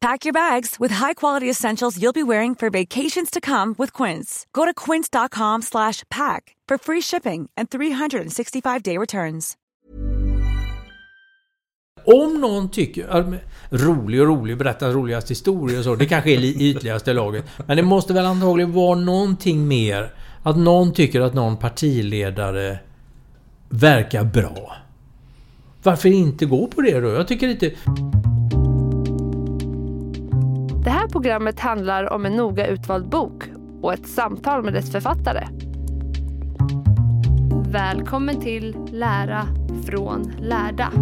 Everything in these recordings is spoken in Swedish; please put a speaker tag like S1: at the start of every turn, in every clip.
S1: Pack your bags with high-quality essentials you'll be wearing for vacations to come with Quince. Go to quince.com slash pack for free shipping and 365-day returns.
S2: Om någon tycker... Rolig och rolig, berätta roligaste historier och så. Det kanske är i ytligaste laget. Men det måste väl antagligen vara någonting mer. Att någon tycker att någon partiledare verkar bra. Varför inte gå på det då? Jag tycker inte...
S3: Det här programmet handlar om en noga utvald bok och ett samtal med dess författare. Välkommen till Lära från lärda.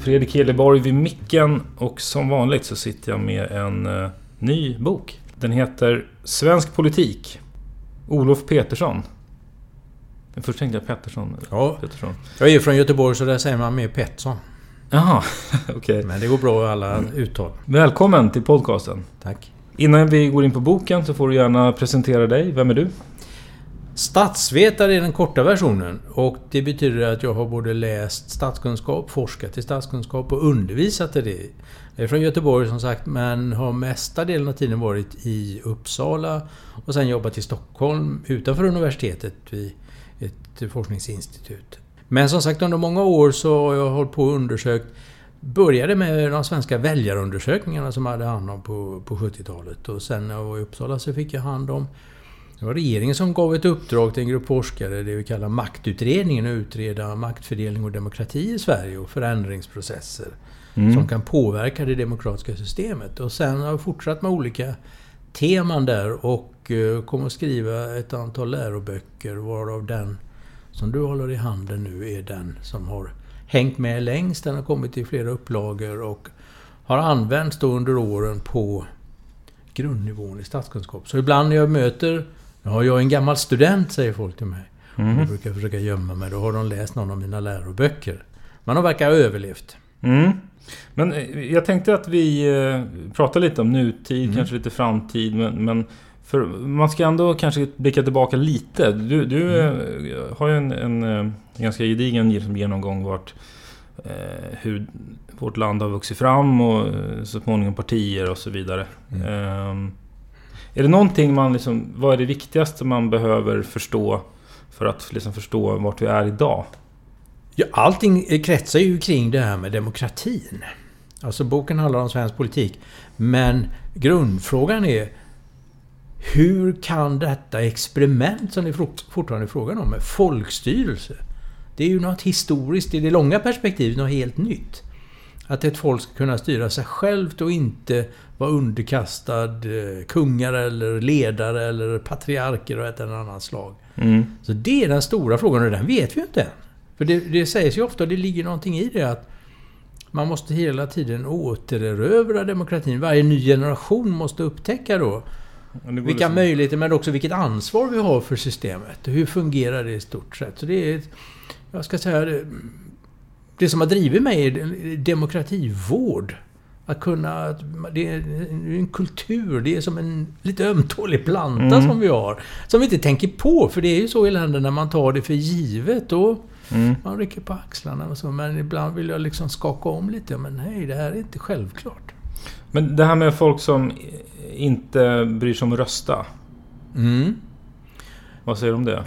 S4: Fredrik Hilleborg vid micken och som vanligt så sitter jag med en uh, ny bok. Den heter Svensk politik. Olof Petersson. Först tänkte jag Pettersson.
S2: Ja.
S4: Pettersson.
S2: Jag är ju från Göteborg så där säger man mer Pettersson.
S4: Jaha, okej. Okay.
S2: Men det går bra i alla uttal.
S4: Välkommen till podcasten.
S2: Tack.
S4: Innan vi går in på boken så får du gärna presentera dig. Vem är du?
S2: Statsvetare är den korta versionen och det betyder att jag har både läst statskunskap, forskat i statskunskap och undervisat i det. Jag är från Göteborg som sagt men har mesta delen av tiden varit i Uppsala och sen jobbat i Stockholm utanför universitetet vid ett forskningsinstitut. Men som sagt under många år så har jag hållit på och undersökt Började med de svenska väljarundersökningarna som jag hade hand om på, på 70-talet och sen när jag var i Uppsala så fick jag hand om det var regeringen som gav ett uppdrag till en grupp forskare, det vi kallar maktutredningen, att utreda maktfördelning och demokrati i Sverige och förändringsprocesser mm. som kan påverka det demokratiska systemet. Och sen har jag fortsatt med olika teman där och eh, kommer att skriva ett antal läroböcker varav den som du håller i handen nu är den som har hängt med längst. Den har kommit i flera upplagor och har använts då under åren på grundnivån i statskunskap. Så ibland när jag möter Ja, jag är en gammal student, säger folk till mig. Mm. Jag brukar försöka gömma mig. Då har de läst någon av mina läroböcker. Men de verkar ha överlevt.
S4: Mm. Men eh, jag tänkte att vi eh, pratar lite om nutid, mm. kanske lite framtid. Men, men för man ska ändå kanske blicka tillbaka lite. Du, du mm. Eh, har ju en, en, ganska gedigen genomgång vart eh, hur vårt land har vuxit fram och så småningom partier och så vidare. Mm. Eh, är det någonting man liksom, vad är det viktigaste man behöver förstå för att liksom förstå vart vi är idag?
S2: Ja, allting kretsar ju kring det här med demokratin. Alltså boken handlar om svensk politik. Men grundfrågan är hur kan detta experiment som det fortfarande är frågan om, med folkstyrelse. Det är ju något historiskt, i det långa perspektivet, något helt nytt. Att ett folk ska kunna styra sig självt och inte vara underkastad eh, kungar eller ledare eller patriarker och ett eller annat slag. Mm. Så det är den stora frågan och den vet vi ju inte än. För det, det sägs ju ofta, och det ligger någonting i det, att man måste hela tiden återerövra demokratin. Varje ny generation måste upptäcka då vilka liksom... möjligheter men också vilket ansvar vi har för systemet. Hur fungerar det i stort sett? Så det är, jag ska säga, det, som har drivit mig är demokrativård. Att kunna... Det är en kultur, det är som en lite ömtålig planta
S4: Mm.
S2: som vi har. Som vi inte tänker på, för det är ju så i länder när man tar det för givet. Då
S4: Mm.
S2: man rycker på axlarna och så. Men ibland vill jag liksom skaka om lite. Men hej, det här är inte självklart.
S4: Men det här med folk som inte bryr sig om att rösta.
S2: Mm.
S4: Vad säger du om det?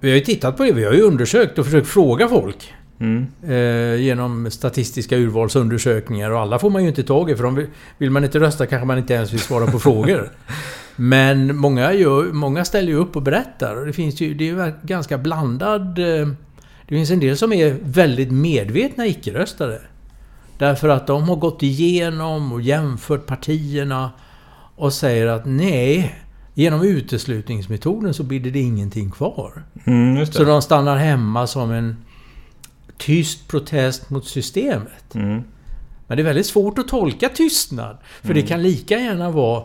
S2: Vi har ju tittat på det. Vi har ju undersökt och försökt fråga folk.
S4: Mm.
S2: Eh, genom statistiska urvalsundersökningar. Och alla får man ju inte tag i. För de vill, vill man inte rösta kanske man inte ens vill svara på frågor. Men många, gör, många ställer ju upp och berättar. Och det finns ju... Det är ju ganska blandad... eh, Det finns en del som är väldigt medvetna icke-röstare. Därför att de har gått igenom och jämfört partierna och säger att nej, genom uteslutningsmetoden så blir det ingenting kvar.
S4: Mm,
S2: Så de stannar hemma som en tyst protest mot systemet.
S4: Mm.
S2: Men det är väldigt svårt att tolka tystnad. För det kan lika gärna vara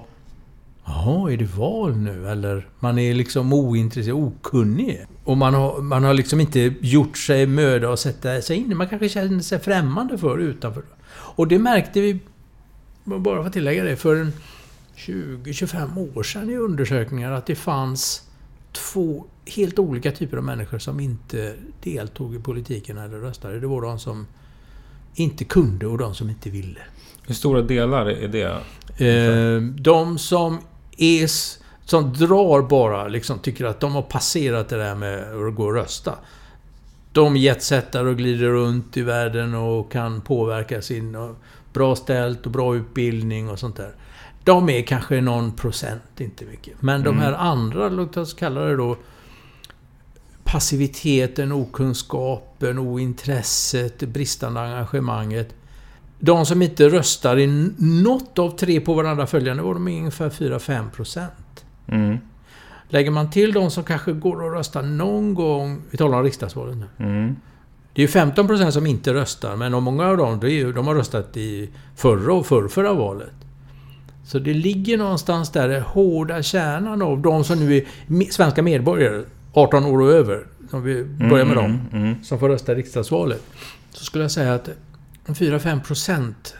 S2: Jaha, är det val nu? Eller man är liksom ointresserad, okunnig. Och man har, man har liksom inte gjort sig möda att sätta sig in Man kanske känner sig främmande för utanför. Och det märkte vi, bara för att tillägga det, för en 20-25 år sedan i undersökningar att det fanns två helt olika typer av människor som inte deltog i politiken eller röstade. Det var de som inte kunde och de som inte ville.
S4: Hur stora delar är det?
S2: Eh, de som är... Som drar bara, liksom tycker att de har passerat det där med att gå och rösta. De jetsättar och glider runt i världen och kan påverka sin... Bra ställt och bra utbildning och sånt där. De är kanske någon procent, inte mycket. Men de här andra, låt oss kalla det då passiviteten, okunskapen, ointresset, bristande engagemanget. De som inte röstar i något av tre på varandra följande var de ungefär 4-5 procent.
S4: Mm.
S2: Lägger man till de som kanske går och röstar någon gång... Vi talar om riksdagsvalet nu.
S4: Mm.
S2: Det är ju 15 procent som inte röstar, men många av dem är de har röstat i förra och förrförra valet. Så det ligger någonstans där, den hårda kärnan av de som nu är svenska medborgare, 18 år och över, om vi börjar med dem,
S4: Mm. Mm.
S2: som får rösta i riksdagsvalet. Så skulle jag säga att 4-5 procent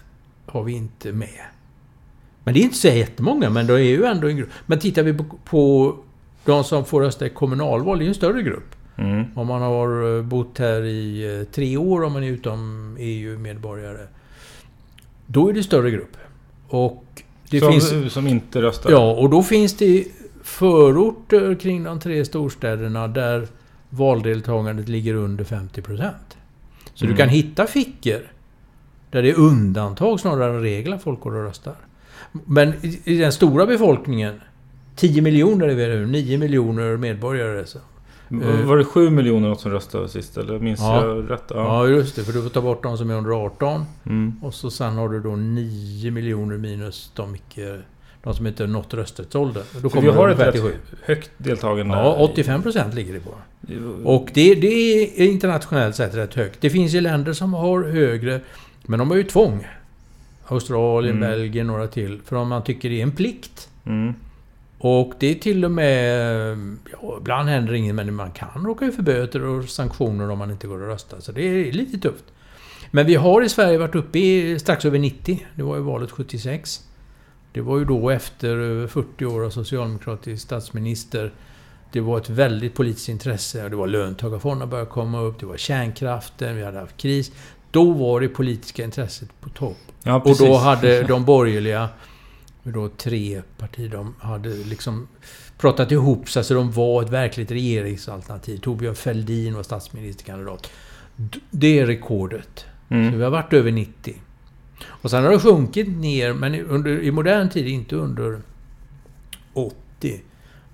S2: har vi inte med. Men det är inte så jättemånga, men det är ju ändå en grupp. Men tittar vi på, på de som får rösta i kommunalval, det är ju en större grupp.
S4: Mm.
S2: Om man har eh, bott här i eh, tre år, om man är utom EU-medborgare. Då är det större grupp. Och det
S4: som,
S2: finns...
S4: som inte röstar?
S2: Ja, och då finns det förorter kring de tre storstäderna där valdeltagandet ligger under 50%. Så
S4: Mm.
S2: du kan hitta fickor där det är undantag snarare än regel att folk går och röstar. Men i, i den stora befolkningen, 10 miljoner är vi nu, 9 miljoner medborgare. Så.
S4: V- Var det 7 miljoner som röstade sist? Eller minns
S2: Ja.
S4: jag rätt?
S2: Ja, just det. För du får ta bort de som är under 18.
S4: Mm.
S2: Och så sen har du då 9 miljoner minus de, icke, de som inte nått rösträttsåldern. Då
S4: För vi har ett
S2: de
S4: rätt
S2: 37.
S4: högt deltagande.
S2: Ja, 85 procent ligger det på. Och det, det är internationellt sett rätt högt. Det finns ju länder som har högre, men de har ju tvång. Australien,
S4: Mm.
S2: Belgien, några till. För om man tycker det är en plikt.
S4: Mm.
S2: Och det är till och med... Ja, ibland händer inget, men man kan råka ut för böter och sanktioner om man inte går och röstar. Så det är lite tufft. Men vi har i Sverige varit uppe i strax över 90. Det var ju valet 76. Det var ju då efter över 40 år av socialdemokratisk statsminister. Det var ett väldigt politiskt intresse. Det var löntagarfonderna började komma upp. Det var kärnkraften. Vi hade haft kris. Då var det politiska intresset på topp.
S4: Ja,
S2: Och då hade de borgerliga, då tre partier, de hade liksom pratat ihop sig så de var ett verkligt regeringsalternativ. Torbjörn Fälldin var statsministerkandidat. Det är rekordet. Så
S4: Mm.
S2: vi har varit över 90. Och sen har det sjunkit ner, men under, i modern tid inte under 80.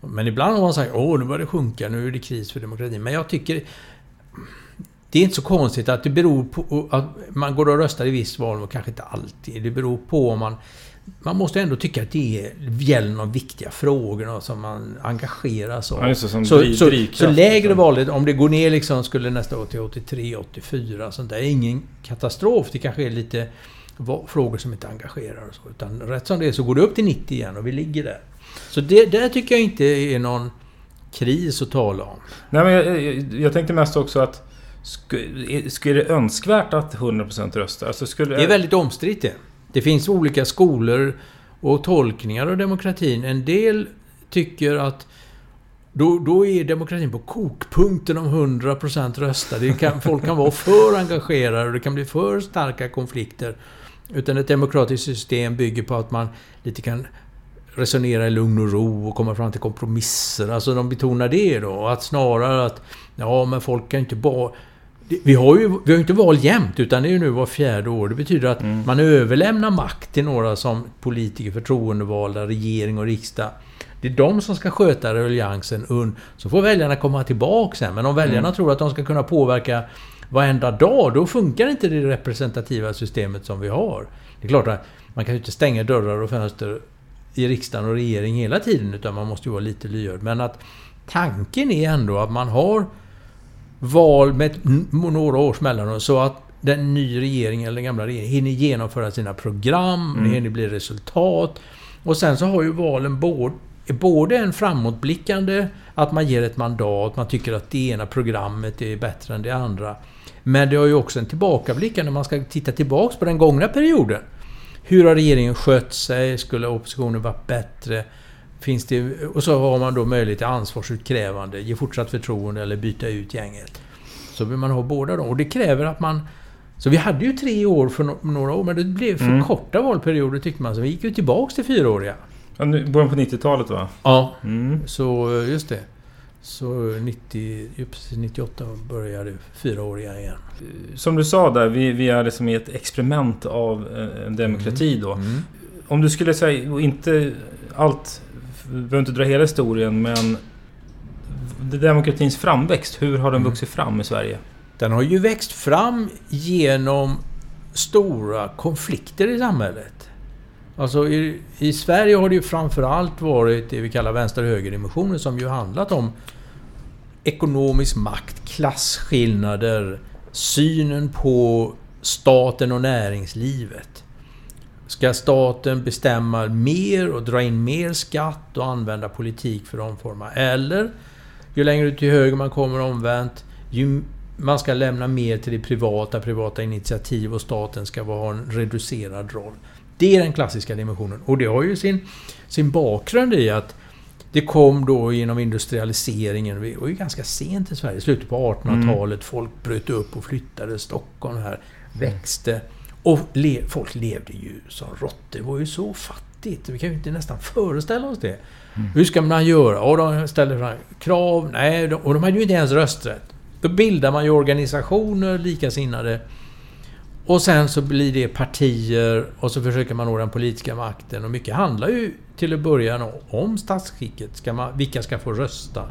S2: Men ibland har man sagt åh nu börjar det sjunka, nu är det kris för demokratin. Men jag tycker... Det är inte så konstigt att det beror på att man går och röstar i visst val och kanske inte alltid. Det beror på om man... Man måste ändå tycka att det är, gäller de viktiga frågorna som man engageras av.
S4: Ja, som
S2: så,
S4: driv-
S2: så,
S4: drivkraft,
S2: så lägre
S4: liksom.
S2: valet, om det går ner liksom, skulle nästa år till 83, 84, sånt där. är ingen katastrof. Det kanske är lite frågor som inte engagerar och så. Utan rätt som det är så går det upp till 90 igen och vi ligger där. Så det där tycker jag inte är någon kris att tala om.
S4: Nej, men jag, jag, jag tänkte mest också att... Skulle, är- det önskvärt att 100% röstar? Alltså skulle,
S2: Det är väldigt omstritt det. Det finns olika skolor och tolkningar av demokratin. En del tycker att då, då är demokratin på kokpunkten om 100% röstar. Kan, folk kan vara för engagerade och det kan bli för starka konflikter. Utan ett demokratiskt system bygger på att man lite kan resonera i lugn och ro och komma fram till kompromisser. Alltså de betonar det då. Att snarare att ja, men folk kan inte bara... Vi har ju vi har inte val jämt, utan det är ju nu var fjärde år. Det betyder att mm. man överlämnar makt till några som politiker, förtroendevalda, regering och riksdag. Det är de som ska sköta ruljansen. Så får väljarna komma tillbaka sen. Men om väljarna mm. tror att de ska kunna påverka varenda dag, då funkar inte det representativa systemet som vi har. Det är klart att man kan ju inte stänga dörrar och fönster i riksdagen och regering hela tiden, utan man måste ju vara lite lyhörd. Men att tanken är ändå att man har val med några års mellanrum så att den nya regeringen eller den gamla regeringen hinner genomföra sina program, mm. det hinner bli resultat. Och sen så har ju valen både, både en framåtblickande, att man ger ett mandat, man tycker att det ena programmet är bättre än det andra. Men det har ju också en tillbakablickande, man ska titta tillbaks på den gångna perioden. Hur har regeringen skött sig? Skulle oppositionen varit bättre? Finns det, och så har man då möjlighet till ansvarsutkrävande, ge fortsatt förtroende eller byta ut gänget. Så vill man ha båda dem. Och det kräver att man... Så vi hade ju tre år för några år, men det blev för mm. korta valperioder tyckte man. Så vi gick ju tillbaks till fyraåriga.
S4: Ja, början på 90-talet va?
S2: Ja, mm. så just det. Så 90, precis 98 började fyraåriga igen.
S4: Som du sa där, vi, vi är liksom i ett experiment av eh, en demokrati då. Mm. Mm. Om du skulle säga, och inte allt, vi behöver inte dra hela historien, men demokratins framväxt, hur har den mm. vuxit fram i Sverige?
S2: Den har ju växt fram genom stora konflikter i samhället. Alltså i, i Sverige har det ju framförallt varit det vi kallar vänster-höger-dimensionen som ju handlat om ekonomisk makt, klasskillnader, synen på staten och näringslivet. Ska staten bestämma mer och dra in mer skatt och använda politik för att omforma? Eller, ju längre ut till höger man kommer omvänt, ju man ska lämna mer till det privata, privata initiativ och staten ska ha en reducerad roll. Det är den klassiska dimensionen. Och det har ju sin, sin bakgrund i att det kom då genom industrialiseringen. Det var ju ganska sent i Sverige. Slutet på 1800-talet. Mm. Folk bröt upp och flyttade. Stockholm här växte. Och le folk levde ju som råttor. Det var ju så fattigt. Vi kan ju inte nästan föreställa oss det. Mm. Hur ska man göra? Och de ställde fram krav. Nej, de, och de hade ju inte ens rösträtt. Då bildar man ju organisationer, likasinnade. Och sen så blir det partier och så försöker man nå den politiska makten. Och mycket handlar ju till att börja om statsskicket. Ska man, vilka ska få rösta?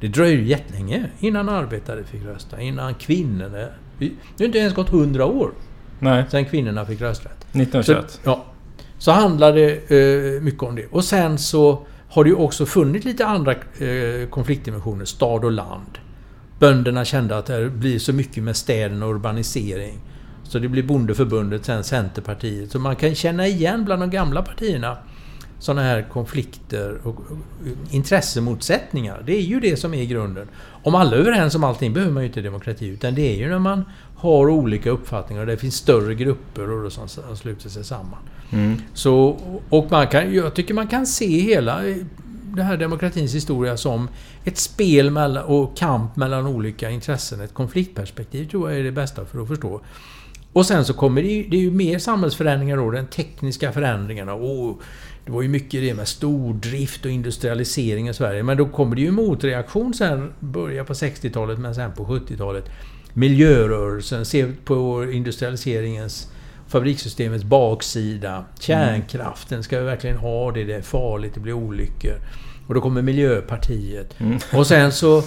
S2: Det dröjer jättelänge innan arbetare fick rösta. Innan kvinnorna... Det har inte ens gått hundra år
S4: Nej.
S2: sen kvinnorna fick rösträtt.
S4: 1921.
S2: Så, ja. Så handlar det eh, mycket om det. Och sen så har det ju också funnits lite andra eh, konfliktdimensioner. Stad och land. Bönderna kände att det blir så mycket med städerna och urbanisering. Så det blir Bondeförbundet, sen Centerpartiet. Så man kan känna igen bland de gamla partierna sådana här konflikter och intressemotsättningar. Det är ju det som är grunden. Om alla är överens om allting behöver man ju inte demokrati. Utan det är ju när man har olika uppfattningar och det finns större grupper och som sluter sig samman. Mm. Så, och man kan, jag tycker man kan se hela den här demokratins historia som ett spel mellan, och kamp mellan olika intressen. Ett konfliktperspektiv tror jag är det bästa för att förstå. Och sen så kommer det ju, det är ju mer samhällsförändringar då, den tekniska förändringarna. Och det var ju mycket det med stordrift och industrialisering i Sverige. Men då kommer det ju motreaktion sen, börja på 60-talet men sen på 70-talet. Miljörörelsen, se på industrialiseringens fabrikssystemets baksida. Kärnkraften, ska vi verkligen ha det? Det är farligt, det blir olyckor. Och då kommer Miljöpartiet. Mm. Och sen så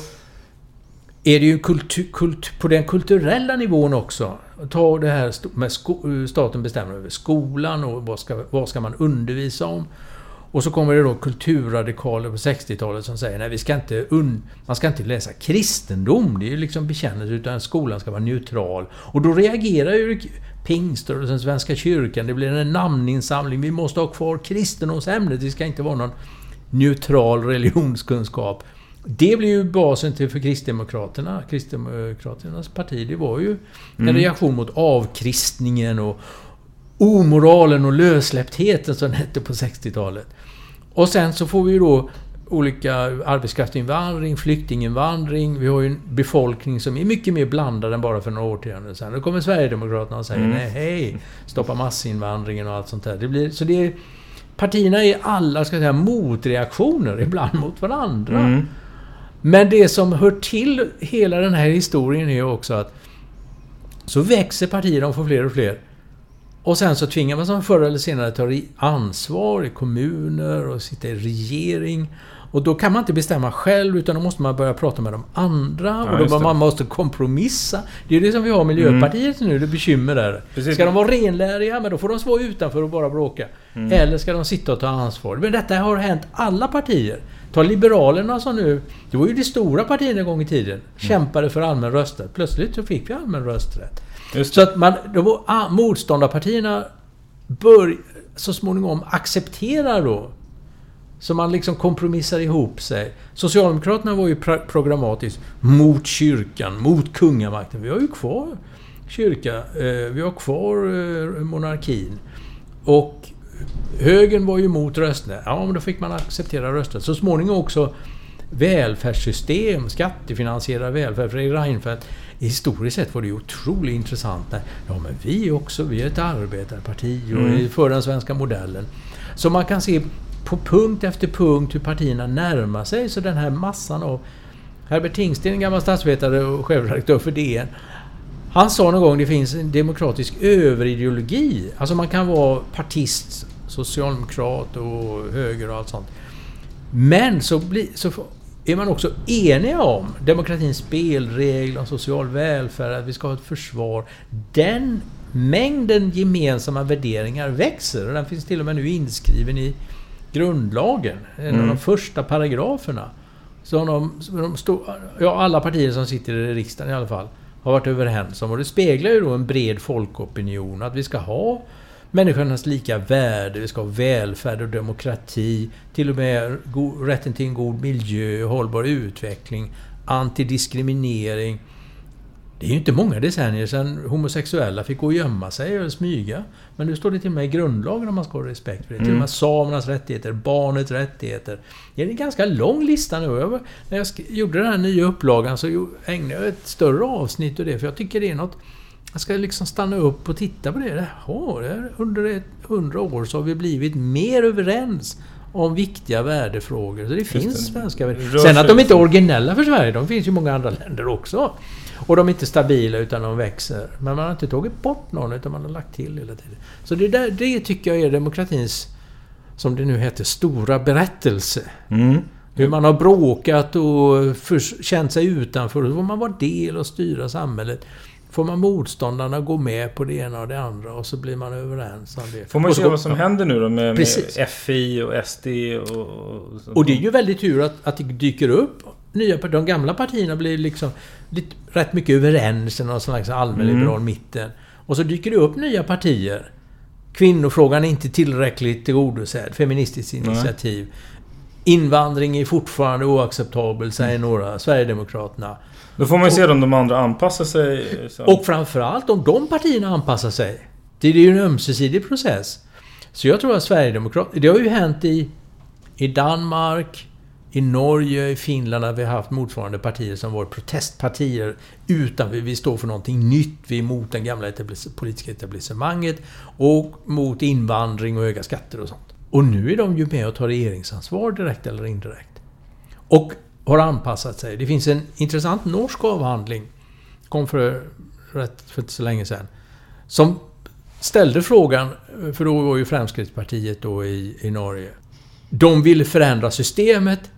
S2: är det ju kultur, kultur, på den kulturella nivån också. Ta det här med sko, staten bestämmer över skolan och vad ska, vad ska man undervisa om. Och så kommer det då kulturradikaler på 60-talet som säger nej, vi ska inte un, man ska inte läsa kristendom. Det är ju liksom bekännelse, utan skolan ska vara neutral. Och då reagerar ju pingströrelsen, Svenska kyrkan. Det blir en namninsamling. Vi måste ha kvar kristendomsämnet. Det ska inte vara någon neutral religionskunskap. Det blev ju basen till för Kristdemokraterna. Kristdemokraternas parti, det var ju mm. en reaktion mot avkristningen och, omoralen och lössläpptheten som det hette på 60-talet. Och sen så får vi ju då olika arbetskraftsinvandring, flyktinginvandring. Vi har ju en befolkning som är mycket mer blandad än bara för några årtionden sedan. Då kommer Sverigedemokraterna och säger
S4: Mm.
S2: nej, hej, stoppa massinvandringen och allt sånt där. Det blir, så det är, partierna är alla, ska jag säga, motreaktioner ibland mot varandra.
S4: Mm.
S2: Men det som hör till hela den här historien är ju också att så växer partierna och får fler och fler. Och sen så tvingar man sig förr eller senare ta ansvar i kommuner och sitta i regering. Och då kan man inte bestämma själv utan då måste man börja prata med de andra. och
S4: just
S2: då man måste kompromissa. Det är det som vi har Miljöpartiet nu, det bekymmer där.
S4: Precis.
S2: Ska de vara renläriga, men då får de vara utanför och bara bråka. Eller ska de sitta och ta ansvar? Men detta har hänt alla partier. Ta Liberalerna som nu... Det var ju det stora partiet en gång i tiden. Kämpade för allmän rösträtt. Plötsligt så fick vi allmän rösträtt. Så att man, var, ah, motståndarpartierna bör så småningom acceptera då. Så man liksom kompromissar ihop sig. Socialdemokraterna var ju programmatiskt mot kyrkan, mot kungamakten. Vi har ju kvar kyrka. Eh, vi har kvar eh, monarkin. Och högern var ju emot rösträtt. Ja, men då fick man acceptera rösträtt. Så småningom också välfärdssystem, skattefinansierad välfärd. Fredrik Reinfeldt, historiskt sett var det ju otroligt intressant. När, ja, men vi också, vi är ett arbetarparti och
S4: Mm.
S2: vi för den svenska modellen. Så man kan se på punkt efter punkt hur partierna närmar sig. Så den här massan av... Herbert Tingsten, en gammal statsvetare och chefredaktör för DN. Han sa någon gång det finns en demokratisk överideologi. Alltså man kan vara partist, socialdemokrat och höger och allt sånt. Men så, bli, så är man också eniga om demokratins spelregler, om social välfärd, att vi ska ha ett försvar. Den mängden gemensamma värderingar växer och den finns till och med nu inskriven i grundlagen. En av
S4: Mm.
S2: de första paragraferna. Så de, de stå, ja, alla partier som sitter i riksdagen i alla fall har varit överens om. Och det speglar ju då en bred folkopinion. Att vi ska ha människornas lika värde, vi ska ha välfärd och demokrati. Till och med rätten till en god miljö, hållbar utveckling, antidiskriminering. Det är ju inte många decennier sedan homosexuella fick gå och gömma sig eller smyga. Men nu står det till och med i grundlagen att man ska ha respekt för det. Till och
S4: Mm.
S2: med samernas rättigheter, barnets rättigheter. Det är en ganska lång lista nu. Jag, när jag gjorde den här nya upplagan så ägnade jag ett större avsnitt åt det. För jag tycker det är något... Jag ska liksom stanna upp och titta på det. Jaha, under hundra år så har vi blivit mer överens om viktiga värdefrågor. Så det finns
S4: det.
S2: svenska värdefrågor. Sen att de inte är originella för Sverige, de finns ju i många andra länder också. Och de är inte stabila utan de växer. Men man har inte tagit bort någon utan man har lagt till hela tiden. Så det, där, det tycker jag är demokratins, som det nu heter, stora berättelse.
S4: Mm.
S2: Hur man har bråkat och för, känt sig utanför. Då får man vara del och styra samhället. Får man motståndarna gå med på det ena och det andra och så blir man överens om det.
S4: Får man se vad som händer nu då med, med. FI och SD och... och sånt.
S2: Och det är ju väldigt tur att, att det dyker upp nya. De gamla partierna blir liksom lite, rätt mycket överens i någon slags allmänliberal mitten. Och så dyker det upp nya partier. Kvinnofrågan är inte tillräckligt tillgodosedd. Feministiskt initiativ. Invandring är fortfarande oacceptabel, säger några. Sverigedemokraterna.
S4: Då får man ju se om de andra anpassar sig. Så.
S2: Och framförallt om de partierna anpassar sig. Det är ju en ömsesidig process. Så jag tror att Sverigedemokraterna... Det har ju hänt i, i Danmark, i Norge, i Finland där vi har haft motsvarande partier som varit protestpartier utan vi, vi står för någonting nytt. Vi är emot den gamla etablis- politiska etablissemanget och mot invandring och höga skatter och sånt. Och nu är de ju med och tar regeringsansvar direkt eller indirekt. Och har anpassat sig. Det finns en intressant norsk avhandling kom för, rätt, för inte så länge sedan. Som ställde frågan, för då var ju Fremskrittspartiet då i, i Norge. De ville förändra systemet.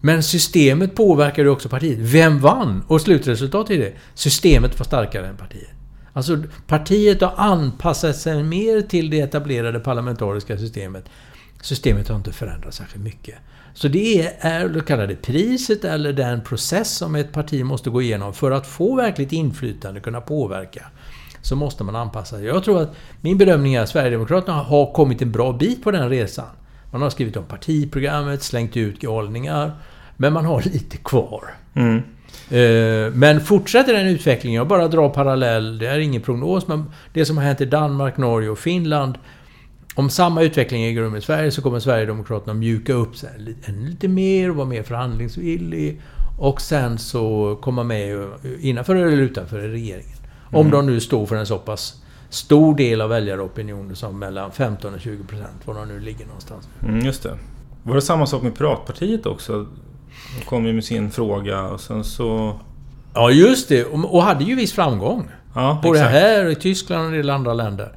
S2: Men systemet påverkade också partiet. Vem vann? Och slutresultatet är det. Systemet var starkare än partiet. Alltså partiet har anpassat sig mer till det etablerade parlamentariska systemet. Systemet har inte förändrats särskilt mycket. Så det är, det priset eller den process som ett parti måste gå igenom för att få verkligt inflytande, kunna påverka. Så måste man anpassa sig. Jag tror att min bedömning är att Sverigedemokraterna har kommit en bra bit på den resan. Man har skrivit om partiprogrammet, slängt ut galningar. Men man har lite kvar.
S4: Mm.
S2: Eh, Men fortsätter den utvecklingen, jag bara drar parallell, det är ingen prognos, men det som har hänt i Danmark, Norge och Finland. Om samma utveckling äger rum i Sverige så kommer Sverigedemokraterna mjuka upp sig lite- mer och vara mer förhandlingsvillig. Och sen så komma med innanför eller utanför regeringen. Om de nu står för en så pass stor del av väljaropinionen som mellan 15 och 20 procent, var de nu ligger någonstans.
S4: Mm, just det. Var det samma sak med Piratpartiet också? De kom ju med sin fråga och sen så...
S2: Ja, just det. Och hade ju viss framgång.
S4: Ja,
S2: Både
S4: exakt.
S2: här och i Tyskland och en del andra länder.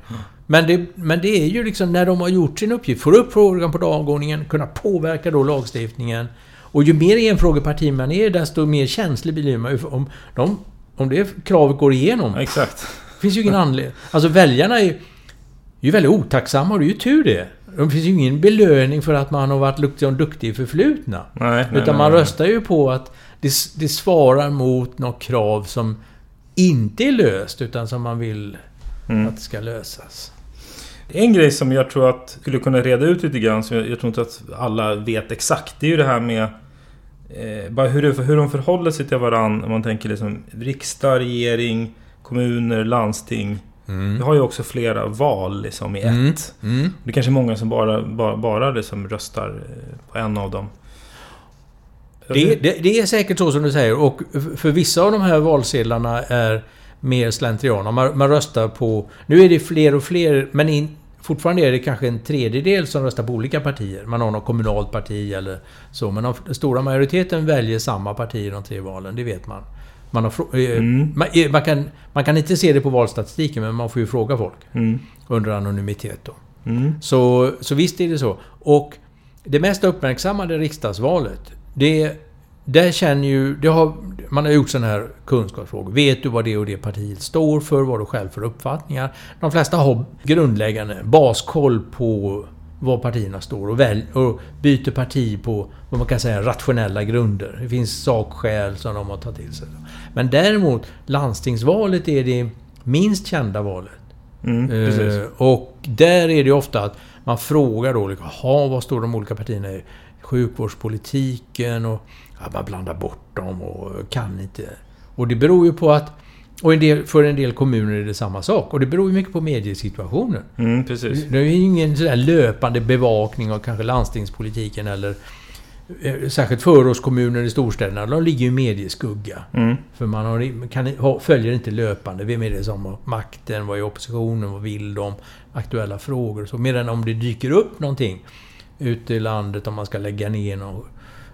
S2: Men det, men det är ju liksom när de har gjort sin uppgift, får upp frågan på dagordningen, kunna påverka då lagstiftningen. Och ju mer enfrågeparti man är, desto mer känslig blir man Om, de, om det kravet går igenom,
S4: Ja, Exakt.
S2: det finns ju ingen anledning. Alltså väljarna är ju- är ju väldigt otacksamma och det är ju tur det. Det finns ju ingen belöning för att man har varit duktig och duktig i förflutna.
S4: Nej, nej,
S2: Utan man
S4: nej.
S2: röstar ju på att det, det svarar mot något krav som inte är löst, utan som man vill
S4: Mm.
S2: att det ska lösas.
S4: En grej som jag tror att skulle kunna reda ut lite grann, som jag, jag tror inte att alla vet exakt, det är ju det här med eh, bara hur, hur de förhåller sig till varandra. Om man tänker liksom riksdag, regering, kommuner, landsting. Vi har ju också flera val liksom i
S2: Mm.
S4: ett. Det är kanske många som bara, bara, bara liksom röstar eh, på en av dem.
S2: Det, det, det är säkert så som du säger och för vissa av de här valsedlarna är mer slentrian. Man, man röstar på... Nu är det fler och fler, men in, fortfarande är det kanske en tredjedel som röstar på olika partier. Man har något kommunalt parti eller så. Men den stora majoriteten väljer samma parti i de tre valen, det vet man. Man, har, eh,
S4: Mm.
S2: man, eh, man, kan, man kan inte se det på valstatistiken, men man får ju fråga folk.
S4: Mm.
S2: Under anonymitet då.
S4: Mm.
S2: Så, så visst är det så. Och det mest uppmärksammade riksdagsvalet, det, där känner ju... Det har, man har gjort sådana här kunskapsfrågor. Vet du vad det och det partiet står för? Vad du själv för uppfattningar? De flesta har grundläggande baskoll på var partierna står och, väl, och byter parti på vad man kan säga rationella grunder. Det finns sakskäl som de har tagit till sig. Men däremot, landstingsvalet är det minst kända valet.
S4: Mm.
S2: Eh, och där är det ofta att man frågar då, liksom, "Jaha, vad står de olika partierna i? Sjukvårdspolitiken och... Ja, man blandar bort dem och kan inte... Och det beror ju på att... Och en del, för en del kommuner är det samma sak. Och det beror ju mycket på mediesituationen.
S4: Mm, precis.
S2: Det är ju ingen sådär löpande bevakning av kanske landstingspolitiken eller... eh, Särskilt förortskommuner i storstäderna, de ligger ju i medieskugga.
S4: Mm.
S2: För man har, kan, följer inte löpande. Vem är det som har makten? Vad är oppositionen? Vad vill de? Aktuella frågor och så. Medan om det dyker upp någonting ute i landet, om man ska lägga ner någon,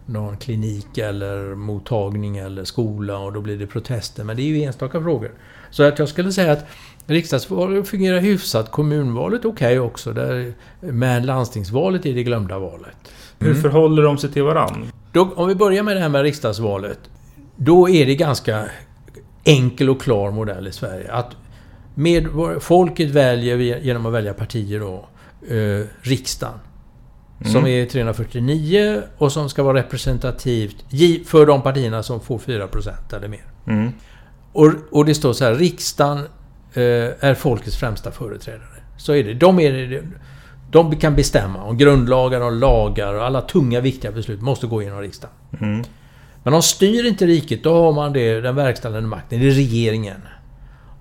S2: någon klinik eller mottagning eller skola och då blir det protester. Men det är ju enstaka frågor. Så att jag skulle säga att riksdagsvalet fungerar hyfsat. Kommunvalet okej också. Där, men landstingsvalet är det glömda valet.
S4: Hur förhåller de sig till varann?
S2: Då, om vi börjar med det här med riksdagsvalet. Då är det ganska enkel och klar modell i Sverige. Att med, folket väljer genom att välja partier då, eh, riksdagen. Som är 349 och som ska vara representativt för de partierna som får 4% eller mer.
S4: Mm.
S2: Och, och det står så här, riksdagen eh, är folkets främsta företrädare. Så är det. De, är, de kan bestämma om grundlagar och lagar och alla tunga viktiga beslut måste gå genom riksdagen.
S4: Mm.
S2: Men de styr inte riket, då har man det, den verkställande makten, det är regeringen.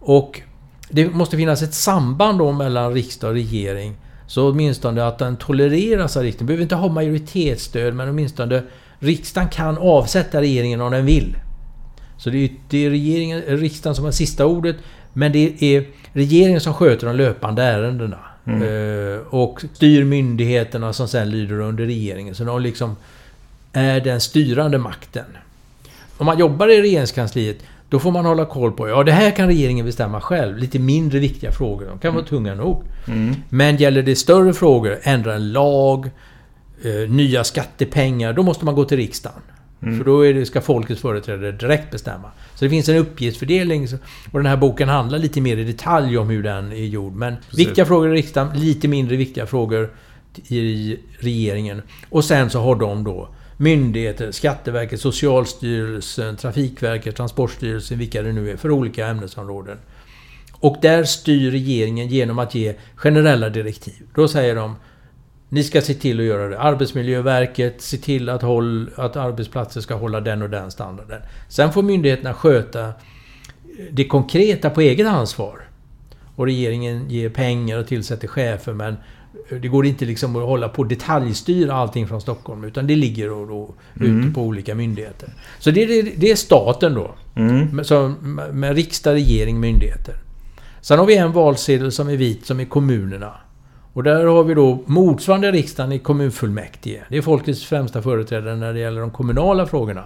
S2: Och det måste finnas ett samband då mellan riksdag och regering. Så åtminstone att den tolereras av riksdagen. behöver inte ha majoritetsstöd, men åtminstone riksdagen kan avsätta regeringen om den vill. Så det är, det är regeringen, riksdagen som har sista ordet, men det är regeringen som sköter de löpande ärendena. Eh, och styr myndigheterna som sen lyder under regeringen. Så de liksom är den styrande makten. Om man jobbar i regeringskansliet, då får man hålla koll på, ja det här kan regeringen bestämma själv. Lite mindre viktiga frågor, de kan vara tunga nog. Men gäller det större frågor, ändra en lag, eh, nya skattepengar, då måste man gå till riksdagen. För då det, ska folkets företrädare direkt bestämma. Så det finns en uppgiftsfördelning. Och den här boken handlar lite mer i detalj om hur den är gjord. Men viktiga frågor i riksdagen, lite mindre viktiga frågor i regeringen. Och sen så har de då myndigheter, Skatteverket, Socialstyrelsen, Trafikverket, Transportstyrelsen, vilka det nu är, för olika ämnesområden. Och där styr regeringen genom att ge generella direktiv. Då säger de Ni ska se till att göra det. Arbetsmiljöverket, se till att, håll, att arbetsplatser ska hålla den och den standarden. Sen får myndigheterna sköta det konkreta på eget ansvar. Och regeringen ger pengar och tillsätter chefer men det går inte liksom att hålla på och detaljstyra allting från Stockholm utan det ligger och, och mm. ute på olika myndigheter. Så det, det, det är staten då. Mm. Så, med riksdag, regering, myndigheter. Sen har vi en valsedel som är vit som är kommunerna. Och där har vi då motsvarande riksdagen i kommunfullmäktige. Det är folkets främsta företrädare när det gäller de kommunala frågorna.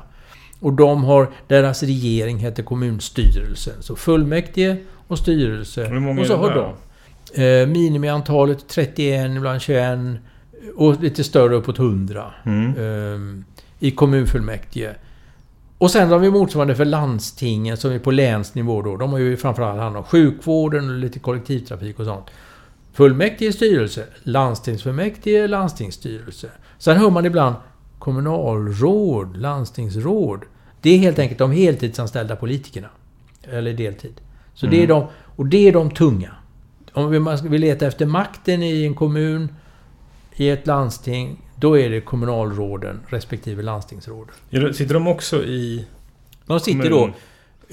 S2: Och de har, deras regering heter kommunstyrelsen. Så fullmäktige och styrelse.
S4: Hur många
S2: och så
S4: är
S2: har de. Eh, minimiantalet 31, ibland 21 och lite större uppåt 100 mm. eh, i kommunfullmäktige. Och sen har vi motsvarande för landstingen som är på länsnivå då. De har ju framförallt hand om sjukvården och lite kollektivtrafik och sånt. Fullmäktige styrelse, landstingsfullmäktige, landstingsstyrelse. Sen hör man ibland kommunalråd, landstingsråd. Det är helt enkelt de heltidsanställda politikerna. Eller deltid. Så mm. det är de, och det är de tunga. Om vi vill leta efter makten i en kommun, i ett landsting, då är det kommunalråden respektive landstingsråden.
S4: Sitter de också i...
S2: De sitter då...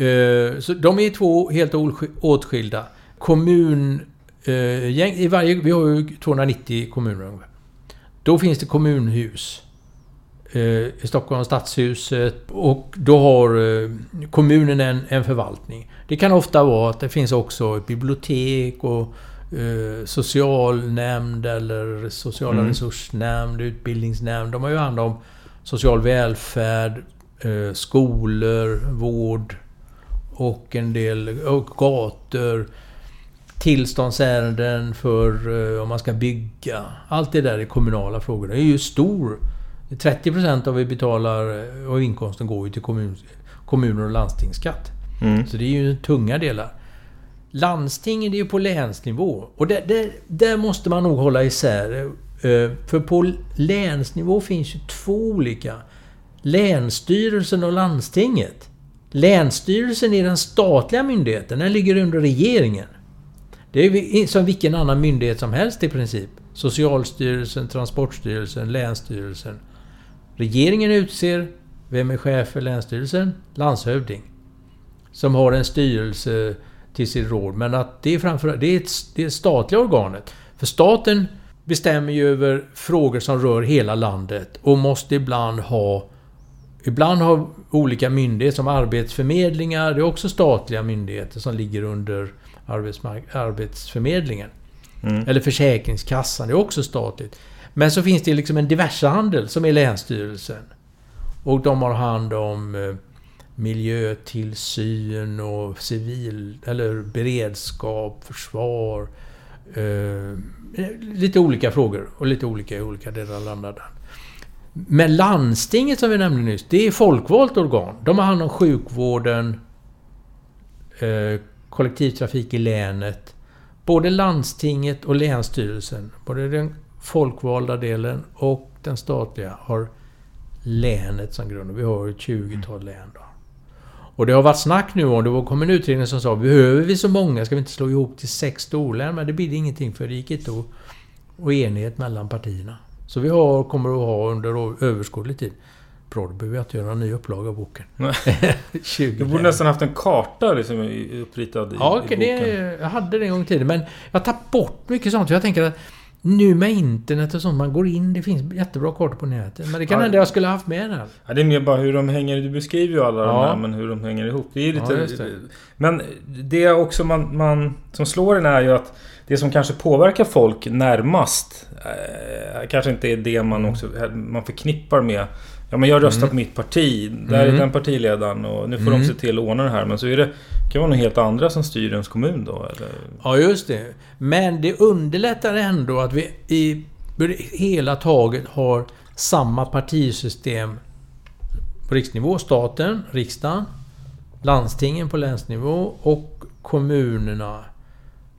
S2: Eh, så de är två helt åtskilda. Kommun... Eh, I varje, vi har ju 290 kommuner Då finns det kommunhus. Eh, I Stockholm stadshuset och då har eh, kommunen en, en förvaltning. Det kan ofta vara att det finns också ett bibliotek och eh, socialnämnd eller sociala mm. resursnämnd, utbildningsnämnd. De har ju hand om social välfärd, eh, skolor, vård och en del och gator. Tillståndsärenden för eh, om man ska bygga. Allt det där är kommunala frågor. Det är ju stor 30% av vi betalar eh, av inkomsten går ju till kommun, kommuner och landstingsskatt. Mm. Så det är ju tunga delar. Landstingen är ju på länsnivå. Och där, där, där måste man nog hålla isär. Eh, för på länsnivå finns ju två olika. Länsstyrelsen och landstinget. Länsstyrelsen är den statliga myndigheten. Den ligger under regeringen. Det är som vilken annan myndighet som helst i princip. Socialstyrelsen, Transportstyrelsen, Länsstyrelsen. Regeringen utser, vem är chef för Länsstyrelsen? Landshövding. Som har en styrelse till sitt råd. Men att det är framför det är ett, det är statliga organet. För staten bestämmer ju över frågor som rör hela landet och måste ibland ha Ibland har olika myndigheter som arbetsförmedlingar, det är också statliga myndigheter som ligger under arbetsförmedlingen. Mm. Eller Försäkringskassan, det är också statligt. Men så finns det liksom en diversehandel som är Länsstyrelsen. Och de har hand om eh, miljötillsyn och civil eller beredskap, försvar. Eh, lite olika frågor och lite olika i olika delar av landet. Men landstinget som vi nämnde nyss, det är folkvalt organ. De har hand om sjukvården, eh, kollektivtrafik i länet. Både landstinget och länsstyrelsen, både den folkvalda delen och den statliga, har länet som grund. Vi har ett 20-tal län. Då. Och det har varit snack nu om, det kom en utredning som sa behöver vi så många? Ska vi inte slå ihop till sex storlän? Men det blir det ingenting för det gick inte att... Och enighet mellan partierna. Så vi har, kommer att ha under överskådlig tid. Jag inte göra en ny upplaga av boken.
S4: du borde nästan haft en karta liksom, uppritad i,
S2: ja,
S4: i boken.
S2: Det, jag hade det en gång i tiden. Men jag har tagit bort mycket sånt. Jag tänker att nu med internet och sånt, man går in, det finns jättebra kartor på nätet. Men det kan ja. hända jag skulle haft med den.
S4: Ja, det är mer bara hur de hänger, du beskriver ju alla ja. de här, men hur de hänger ihop. Det är lite... Ja, det. Men det också man, man, som slår en är ju att det som kanske påverkar folk närmast eh, kanske inte är det man också man förknippar med Ja men jag röstar mm. på mitt parti. Där mm. är den partiledaren och nu får mm. de se till att ordna det här. Men så är det... Det kan vara några helt andra som styr ens kommun då eller?
S2: Ja just det. Men det underlättar ändå att vi i hela taget har samma partisystem på riksnivå. Staten, riksdagen, landstingen på länsnivå och kommunerna.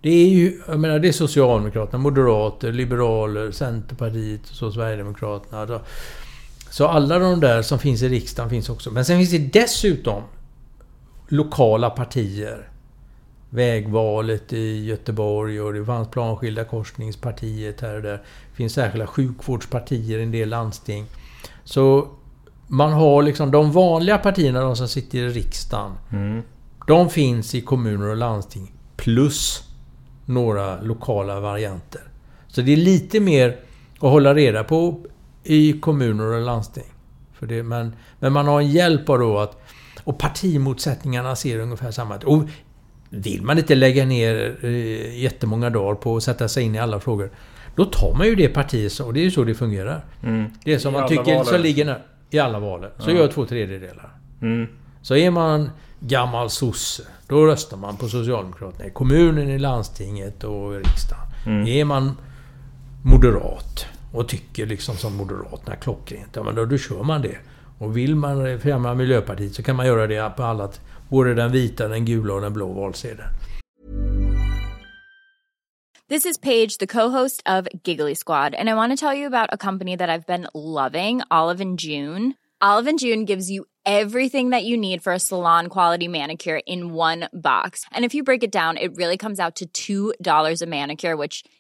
S2: Det är ju, jag menar det är Socialdemokraterna, Moderater, Liberaler, Centerpartiet och så Sverigedemokraterna. Så alla de där som finns i riksdagen finns också. Men sen finns det dessutom lokala partier vägvalet i Göteborg och det fanns planskilda korsningspartiet här och där. Det finns särskilda sjukvårdspartier i en del landsting. Så man har liksom de vanliga partierna, de som sitter i riksdagen.
S4: Mm.
S2: De finns i kommuner och landsting. Plus några lokala varianter. Så det är lite mer att hålla reda på i kommuner och landsting. För det, men, men man har en hjälp av då att... Och partimotsättningarna ser ungefär samma ut. Och vill man inte lägga ner eh, jättemånga dagar på att sätta sig in i alla frågor. Då tar man ju det partiet, och det är ju så det fungerar.
S4: Mm.
S2: Det som
S4: I
S2: man tycker
S4: valer.
S2: som ligger när, i alla valet. Så
S4: Ja.
S2: gör två tredjedelar.
S4: Mm.
S2: Så är man gammal sosse, då röstar man på Socialdemokraterna i kommunen, i landstinget och i riksdagen.
S4: Mm.
S2: Är man moderat och tycker liksom som Moderaterna klockrent, ja men då, då kör man det. Och vill man främja Miljöpartiet så kan man göra det på alla, både den vita, den gula och den blå valsedeln.
S5: This is Paige, the co-host of Giggly Squad, and I want to tell you about a company that I've been loving, Olive and June. Olive and June gives you everything that you need for a salon quality manicure in one box. And if you break it down, it really comes out to $2 a manicure, which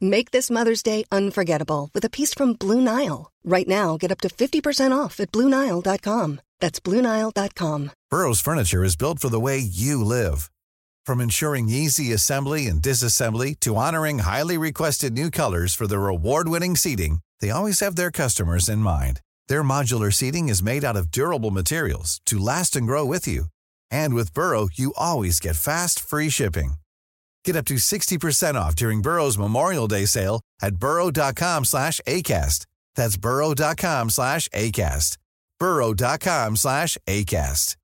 S6: Make this Mother's Day unforgettable with a piece from Blue Nile. Right now, get up to 50% off at BlueNile.com. That's BlueNile.com.
S7: Burrow's furniture is built for the way you live. From ensuring easy assembly and disassembly to honoring highly requested new colors for their award-winning seating, they always have their customers in mind. Their modular seating is made out of durable materials to last and grow with you. And with Burrow, you always get fast, free shipping. Get up to 60% off during Burrow's Memorial Day sale at burrow.com slash ACAST. That's burrow.com slash ACAST. burrow.com slash ACAST.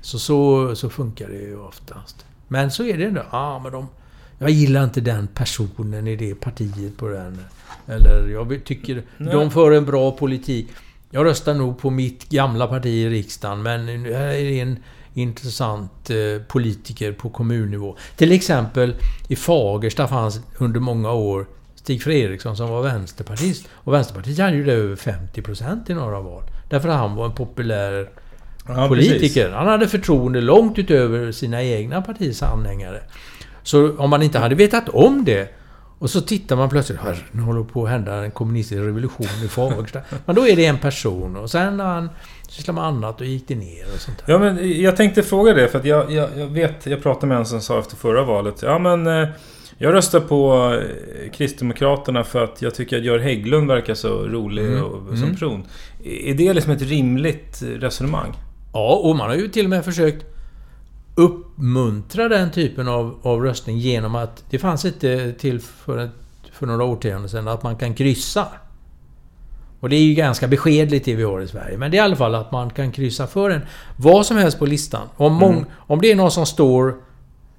S2: Så, så, så funkar det ju oftast. Men så är det ändå. Ja, men de... Jag gillar inte den personen i det partiet på den. Eller jag tycker de för en bra politik. Jag röstar nog på mitt gamla parti i riksdagen men nu här är det en intressant eh, politiker på kommunnivå. Till exempel i Fagersta fanns under många år Stig Fredriksson som var vänsterpartist. Och Vänsterpartiet hade ju det över 50% i några val. Därför att han var en populär
S4: Ja,
S2: politiker.
S4: precis.
S2: Han hade förtroende långt utöver sina egna partiets anhängare. Så om man inte hade vetat om det och så tittar man plötsligt, "Hör, nu håller på att hända en kommunistisk revolution i Fagersta. Men då är det en person och sen när han sysslar med annat och gick det ner och sånt där.
S4: Ja men jag tänkte fråga det för att jag, jag, jag vet, jag pratade med en som sa efter förra valet. Ja men eh, jag röstar på eh, Kristdemokraterna för att jag tycker att Gör Hägglund verkar så rolig
S2: Mm,
S4: och, som
S2: mm.
S4: person. Är det liksom ett rimligt resonemang?
S2: Ja, och man har ju till och med försökt uppmuntra den typen av, av röstning genom att det fanns inte till för, för några årtionden sedan att man kan kryssa. Och det är ju ganska beskedligt det vi har i Sverige. Men det är i alla fall att man kan kryssa för en vad som helst på listan. Om, mång, om det är någon som står...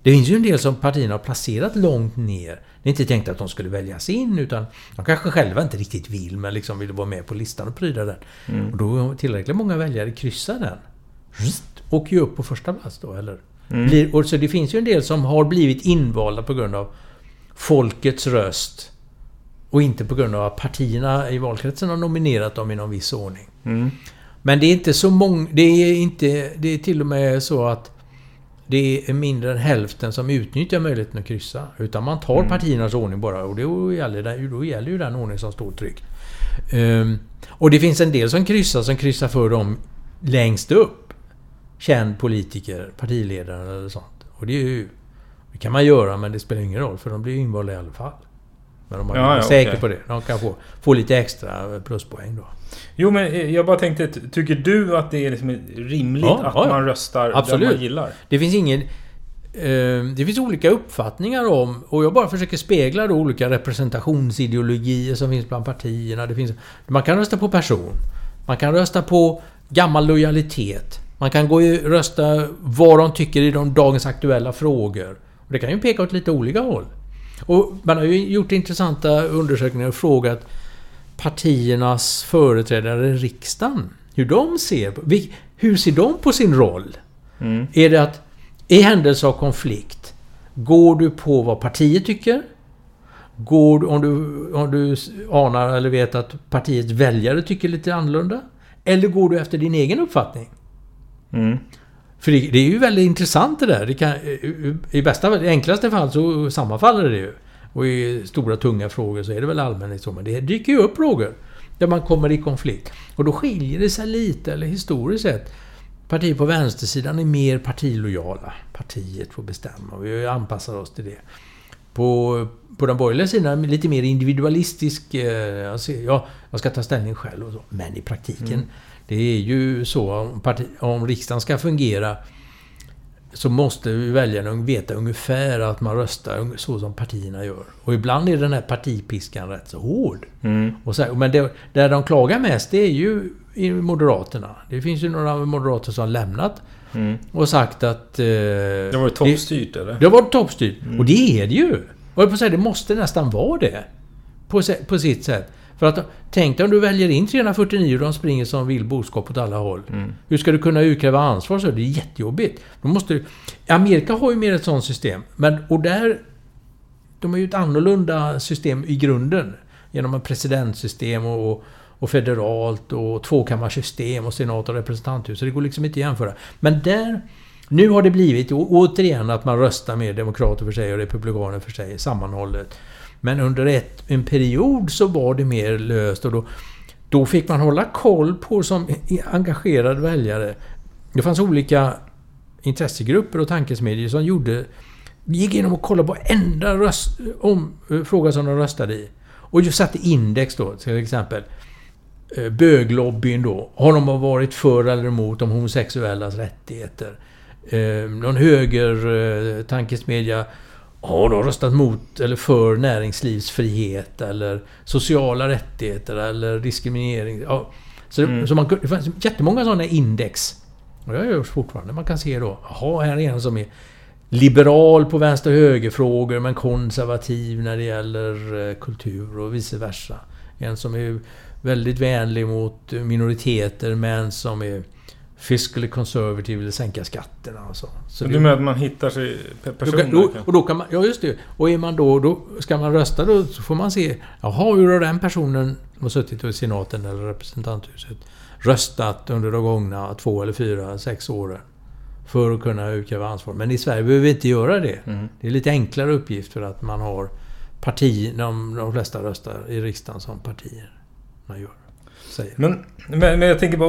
S2: Det finns ju en del som partierna har placerat långt ner. Det är inte tänkt att de skulle väljas in utan de kanske själva inte riktigt vill men liksom vill vara med på listan och pryda den. Och då tillräckligt många väljare kryssar den. Just, åker ju upp på första plats då eller? Blir, och så det finns ju en del som har blivit invalda på grund av folkets röst. Och inte på grund av att partierna i valkretsen har nominerat dem i någon viss ordning. Men det är inte så många... Det är inte... Det är till och med så att det är mindre än hälften som utnyttjar möjligheten att kryssa. Utan man tar partiernas ordning bara och då gäller, då gäller ju den ordning som står tryckt. Ehm, och det finns en del som kryssar som kryssar för dem längst upp. Känd politiker, partiledare eller sånt. Och det är ju... Det kan man göra men det spelar ingen roll för de blir ju invalda i alla fall. Men om man
S4: Ja, ja,
S2: säker
S4: okej.
S2: på det. De kan få, få lite extra pluspoäng då.
S4: Jo men eh, jag bara tänkte, tycker du att det är liksom rimligt
S2: Ja,
S4: att man röstar där
S2: Absolut.
S4: man gillar?
S2: Det finns ingen... Eh, det finns olika uppfattningar om, och jag bara försöker spegla då olika representationsideologier som finns bland partierna. Det finns, man kan rösta på person. Man kan rösta på gammal lojalitet. Man kan gå och rösta vad de tycker i de dagens aktuella frågor. Och det kan ju peka åt lite olika håll. Och man har ju gjort intressanta undersökningar och frågat partiernas företrädare i riksdagen hur de ser på... Hur ser de på sin roll?
S4: Mm.
S2: Är det att i händelse av konflikt, går du på vad partiet tycker? Går du, om, du, om du anar eller vet att partiets väljare tycker lite annorlunda? Eller går du efter din egen uppfattning?
S4: Mm.
S2: För det, det är ju väldigt intressant det där. Det kan, i- bästa fall, i enklaste fall så sammanfaller det ju. Och i stora tunga frågor så är det väl allmänhet så. Men det dyker ju upp frågor där man kommer i konflikt. Och då skiljer det sig lite, eller historiskt sett. Partier på vänstersidan är mer partilojala. Partiet får bestämma och vi anpassar oss till det. På, på den borgerliga sidan lite mer individualistisk. Eh, alltså, ja, jag ska ta ställning själv och så. Men i praktiken,
S4: Mm
S2: det är ju så om, parti, om riksdagen ska fungera så måste väljarna veta ungefär att man röstar så som partierna gör. Och ibland är den här partipiskan rätt så hård.
S4: Mm.
S2: Och så, men det, där de klagar mest det är ju i Moderaterna. Det finns ju några moderater som har lämnat
S4: Mm.
S2: och sagt att... Eh,
S4: Det var toppstyrt eller?
S2: det varit toppstyrt. Och det är det ju. Och jag på att säga, det måste nästan vara det. På, på sitt sätt. För att tänk dig om du väljer in 349 och de springer som vildboskap åt alla håll. Hur ska du kunna utkräva ansvar så? Det är jättejobbigt. Då måste du, Amerika har ju mer ett sånt system. Men, och där... De har ju ett annorlunda system i grunden. Genom ett presidentsystem och, och federalt och tvåkammarsystem och senat och representanthus. Så det går liksom inte att jämföra. Men där... Nu har det blivit återigen att man röstar med demokrater för sig och republikaner för sig, sammanhållet. Men under ett, en period så var det mer löst och då, då fick man hålla koll på som engagerad väljare. Det fanns olika intressegrupper och tankesmedier som gjorde... Gick igenom och kollade på varenda röst, om, eh, fråga som de röstade i. Och just satte index då, till exempel. Eh, böglobbyn då. Har de varit för eller emot de homosexuellas rättigheter? Eh, någon höger eh, tankesmedja har de röstat mot eller för näringslivsfrihet eller sociala rättigheter eller diskriminering? Ja. Så,
S4: Mm.
S2: så man, det fanns jättemånga sådana index. Och det görs fortfarande. Man kan se då, jaha, här är en som är liberal på vänster och högerfrågor men konservativ när det gäller eh, kultur och vice versa. En som är väldigt vänlig mot minoriteter men som är fiscally conservative, vill sänka skatterna och så. så
S4: du menar att man hittar sig pe-
S2: då
S4: personer?
S2: kan, då, och då kan man, ja just det. Och är man då, då ska man rösta då så får man se, jaha hur har den personen som har suttit i senaten eller representanthuset röstat under de gångna två eller fyra, sex åren. För att kunna utkräva ansvar. Men i Sverige behöver vi inte göra det.
S4: Mm.
S2: Det är lite enklare uppgift för att man har parti, de, de flesta röstar i riksdagen som partier man gör. Säger.
S4: Men, men, men jag tänker på,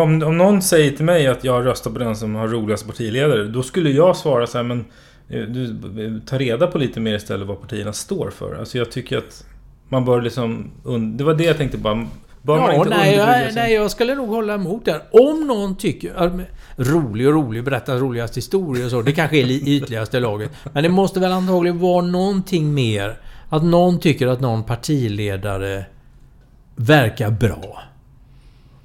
S4: om, om någon säger till mig att jag röstar på den som har roligast partiledare, då skulle jag svara så här, men eh, du, ta reda på lite mer istället vad partierna står för. Alltså jag tycker att man bör liksom... Det var det jag tänkte bara. Bör man
S2: Ja,
S4: inte
S2: nej, jag, nej, jag skulle nog hålla emot där. Om någon tycker... att- Rolig och rolig, berätta roligast historia och så. Det kanske är li- ytligaste laget. Men det måste väl antagligen vara någonting mer. Att någon tycker att någon partiledare verkar bra.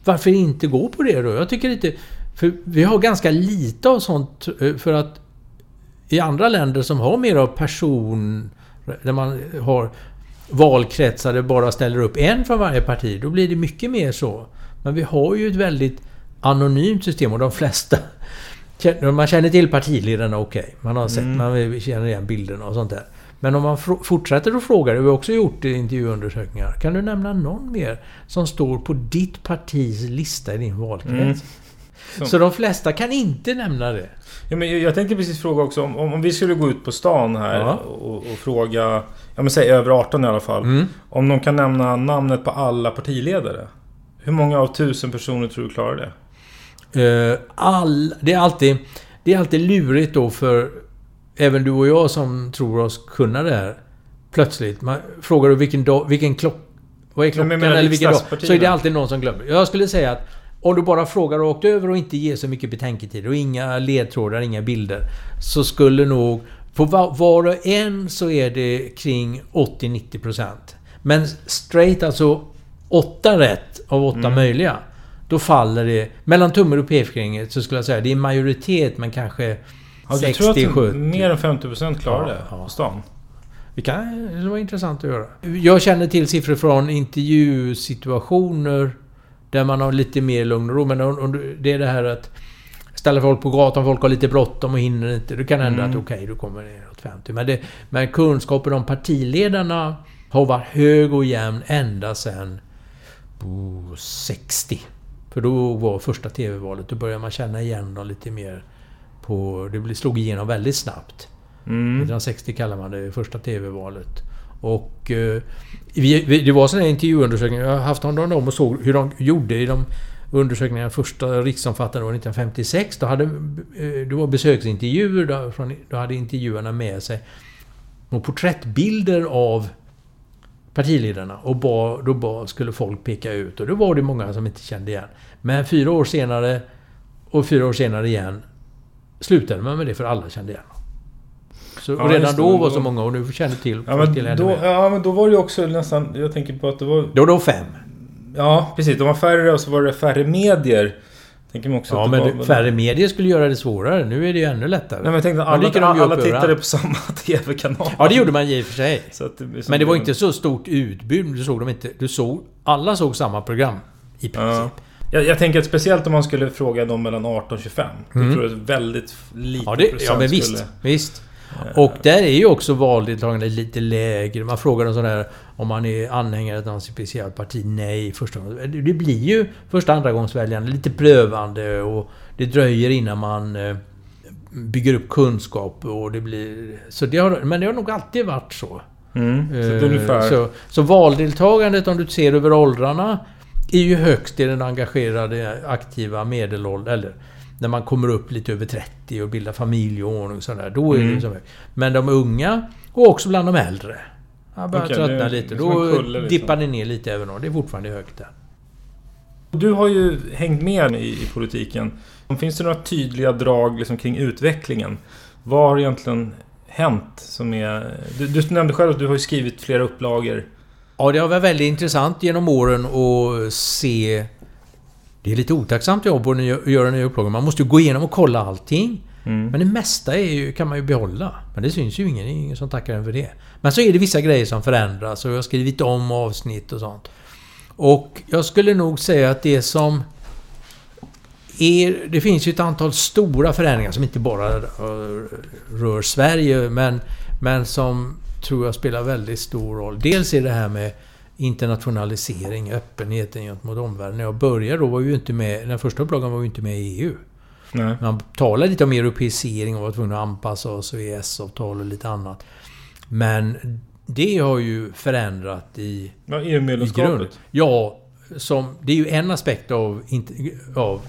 S2: Varför inte gå på det då? Jag tycker inte... För vi har ganska lite av sånt eh, för att i andra länder som har mer av person... Där man har valkretsar där bara ställer upp en från varje parti. Då blir det mycket mer så. Men vi har ju ett väldigt anonymt system och de flesta... Man känner till partiledarna, okej. Man har sett,
S4: Mm.
S2: man känner igen bilderna och sånt där. Men om man fortsätter att fråga, det har vi också gjort i intervjuundersökningar. Kan du nämna någon mer som står på ditt partis lista i din valkrets?
S4: Mm. Som-
S2: Så de flesta kan inte nämna det.
S4: Ja, men jag, tänkte precis fråga också, om, om, om vi skulle gå ut på stan här
S2: Ja.
S4: och, och fråga, ja men säg över 18 i alla fall.
S2: Mm.
S4: Om de kan nämna namnet på alla partiledare. Hur många av tusen personer tror du klarar det?
S2: Eh, all, det, är alltid, det är alltid lurigt då för även du och jag som tror oss kunna det här. plötsligt. Man frågar du vilken dag, vilken klock... Vad är klockan
S4: men menar
S2: eller vilken dag? Så är det alltid någon som glömmer. Jag skulle säga att om du bara frågar rakt över och inte ger så mycket betänketid och inga ledtrådar, inga bilder. Så skulle nog... På va- var och en så är det kring 80-90%. Men straight, alltså 8 rätt av 8
S4: Mm.
S2: möjliga. Då faller det... Mellan tummen och pekfingret så skulle jag säga det är majoritet men kanske
S4: Ja, du tror att
S2: 60-70.
S4: mer än 50% klarar det
S2: ja.
S4: på stan?
S2: Det kan vara intressant att göra. Jag känner till siffror från intervjusituationer där man har lite mer lugn och ro. Men det är det här att ställa folk på gatan, folk har lite bråttom och hinner inte. Det kan hända
S4: Mm.
S2: att okej, du kommer ner åt 50. Men, det, men kunskapen om partiledarna har varit hög och jämn ända sedan oh, 60. För då var första TV-valet. Då började man känna igen dem lite mer på... Det slog igenom väldigt snabbt.
S4: Mm.
S2: 1960 kallar man det första TV-valet. Och... Eh, vi, vi, det var sådana intervjuundersökningar. Jag har haft av dem och såg hur de gjorde i de undersökningarna. Första riksomfattande var 1956. Då hade... Eh, det var besöksintervjuer. Då, från, då hade intervjuarna med sig och porträttbilder av partiledarna. Och ba, då ba, skulle folk peka ut. Och då var det många som inte kände igen. Men fyra år senare och fyra år senare igen slutade man med det för alla kände igen. Så,
S4: Ja,
S2: och redan då
S4: men
S2: var så många och nu känner till,
S4: Ja
S2: folk till
S4: men,
S2: ännu
S4: då,
S2: mer.
S4: ja men då var det ju också nästan... Jag tänker på att det var...
S2: Då var det fem.
S4: Ja, precis. De var färre och så var det färre medier. Tänker man också
S2: Ja men
S4: var,
S2: färre medier skulle göra det svårare. Nu är det ju ännu lättare.
S4: Nej, men jag tänkte alla,
S2: de
S4: alla
S2: upp
S4: tittade
S2: överallt.
S4: på samma TV-kanal.
S2: Ja det gjorde man i och för sig.
S4: Det
S2: Men det var inte så stort utbud. Du såg dem inte. Du såg... Alla såg samma program. I princip.
S4: Ja. Jag, jag tänker att speciellt om man skulle fråga dem mellan 18 och 25.
S2: Mm.
S4: Då tror jag väldigt liten
S2: Ja, det,
S4: procent
S2: ja men visst.
S4: skulle...
S2: Visst. Och där är ju också valdeltagandet lite lägre. Man frågar dem sådär om man är anhängare av något speciellt parti. Nej, första gången. Det blir ju första andra gångsväljande lite prövande och det dröjer innan man eh, bygger upp kunskap och det blir... Så det har, men det har nog alltid varit så.
S4: Mm. Så det
S2: Eh. Så, så valdeltagandet om du ser över åldrarna är ju högst i den engagerade aktiva medelåldern. Eller när man kommer upp lite över 30 och bildar familj och ordning och sådär. Då är
S4: Mm.
S2: det så högt. Men de unga och också bland de äldre. Jag börjar
S4: Okej,
S2: tröttna lite.
S4: som
S2: Då
S4: liksom.
S2: dippar det ner lite även då. Det är fortfarande högt där.
S4: Du har ju hängt med i, i politiken. Finns det några tydliga drag liksom, kring utvecklingen? Vad har egentligen hänt som är... Du, du nämnde själv att du har skrivit flera upplagor.
S2: Ja, det har varit väldigt intressant genom åren att se... Det är lite otacksamt jobb att göra nya upplagor. Man måste ju gå igenom och kolla allting.
S4: Mm.
S2: Men det mesta är ju, kan man ju behålla. Men det syns ju ingen, det är ingen som tackar en för det. Men så är det vissa grejer som förändras och jag har skrivit om avsnitt och sånt. Och jag skulle nog säga att det som... Är, det finns ju ett antal stora förändringar som inte bara rör Sverige men, men som tror jag spelar väldigt stor roll. Dels är det här med internationalisering, öppenheten gentemot omvärlden. När jag började då var vi ju inte med... Den första upplagan var vi inte med i EU.
S4: Nej.
S2: Man talar lite om europeisering och var tvungna att anpassa oss och EES-avtal och lite annat. Men det har ju förändrat i,
S4: Ja,
S2: i.
S4: EU-medlemskapet.
S2: Ja, som, det är ju en aspekt av, av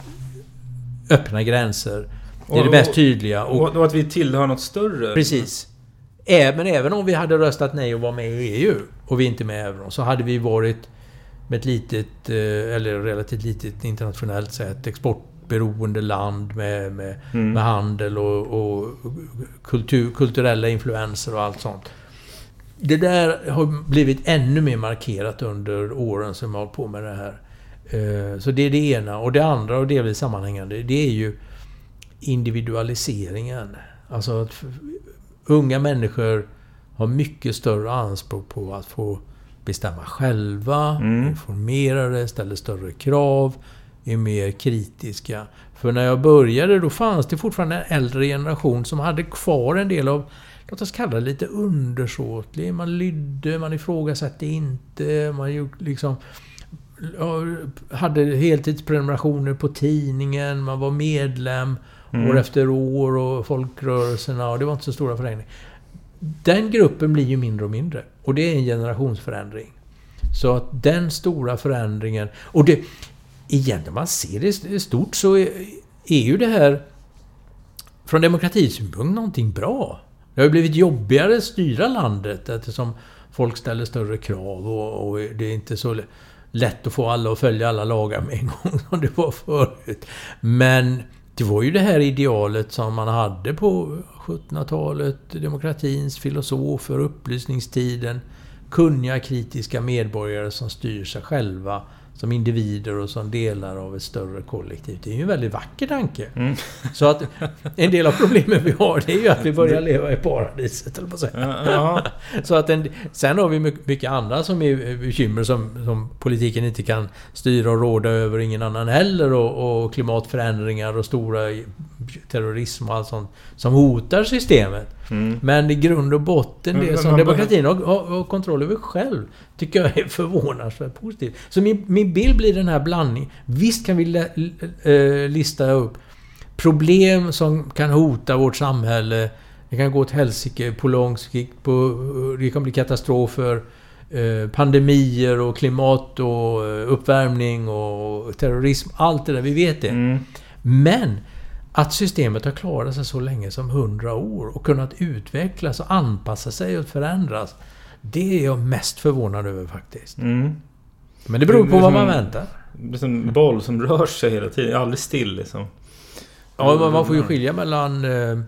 S2: öppna gränser. Det är det
S4: Och-
S2: mest tydliga. Och,
S4: Och, och att vi tillhör något större.
S2: Precis. Även, även om vi hade röstat nej och var med i EU och vi inte är med i euron så hade vi varit med ett litet, eh, eller relativt litet internationellt sett, exportberoende land med, med,
S4: Mm.
S2: med handel och, och kultur, kulturella influenser och allt sånt. Det där har blivit ännu mer markerat under åren som jag har på med det här. Eh, Så det är det ena. Och det andra, och delvis sammanhängande, det är ju individualiseringen. Alltså att unga människor har mycket större anspråk på att få bestämma själva,
S4: Mm.
S2: informerade, ställer större krav, är mer kritiska. För när jag började då fanns det fortfarande en äldre generation som hade kvar en del av, låt oss kalla det lite undersåtlig. Man lydde, man ifrågasatte inte, man gjorde liksom hade heltidsprenumerationer på tidningen, man var medlem
S4: Mm.
S2: år efter år och folkrörelserna och det var inte så stora förändringar. Den gruppen blir ju mindre och mindre. Och det är en generationsförändring. Så att den stora förändringen... Och det... Egentligen, om man ser det i stort så är, är ju det här från demokratisynpunkt någonting bra. Det har ju blivit jobbigare att styra landet eftersom folk ställer större krav och, och det är inte så lätt att få alla att följa alla lagar med en gång som det var förut. Men det var ju det här idealet som man hade på 1700-talet. Demokratins filosofer, upplysningstiden. Kunniga, kritiska medborgare som styr sig själva som individer och som delar av ett större kollektiv. Det är ju en väldigt vacker tanke. Mm. Så att en del av problemen vi har det är ju att vi börjar leva i paradiset, eller på säga. Ja. Så att en, sen har vi mycket andra som är bekymmer som, som politiken inte kan styra och råda över, ingen annan heller. Och, och klimatförändringar och stora terrorism och allt sånt som hotar systemet. Mm. Men i grund och botten, det som demokratin har, har, kontroll över själv, tycker jag är förvånansvärt positivt. Så min, min bild blir den här blandningen. Visst kan vi äh, lista upp problem som kan hota vårt samhälle. Det kan gå åt helsike på lång sikt. På, det kan bli katastrofer. Eh, pandemier och klimat och eh, uppvärmning och terrorism. Allt det där, vi vet det. Mm. Men att systemet har klarat sig så länge som 100 år och kunnat utvecklas och anpassa sig och förändras. Det är jag mest förvånad över faktiskt. Mm. Men det beror på det vad man väntar.
S4: Det är som en boll som rör sig hela tiden. Aldrig still liksom.
S2: Ja, man får ju skilja mellan eh,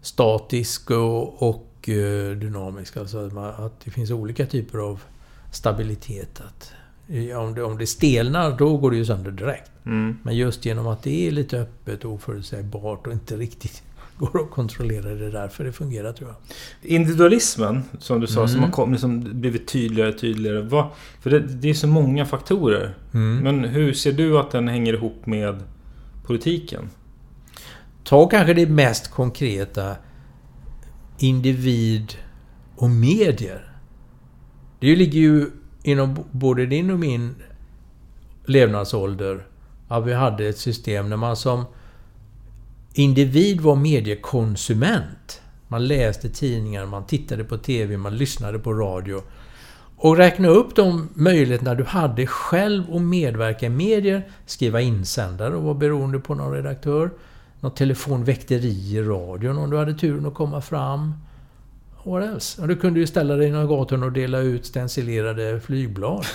S2: statisk och, och eh, dynamisk. Alltså att, man, att, det finns olika typer av stabilitet. Att, om, det, om det stelnar, då går det ju sönder direkt. Mm. Men just genom att det är lite öppet och oförutsägbart och inte riktigt går att kontrollera. Det är därför det fungerar tror jag.
S4: Individualismen, som du sa, mm. som har kommit, som blivit tydligare och tydligare. Vad, för det, det, är så många faktorer. Mm. Men hur ser du att den hänger ihop med politiken?
S2: Ta kanske det mest konkreta. Individ och medier. Det ligger ju inom både din och min levnadsålder att vi hade ett system när man som individ var mediekonsument. Man läste tidningar, man tittade på TV, man lyssnade på radio. Och räkna upp de möjligheterna du hade själv att medverka i medier, skriva insändare och vara beroende på någon redaktör. Något telefonväkteri i radion om du hade turen att komma fram. What else? Och du kunde ju ställa dig i några gator och dela ut stencilerade flygblad.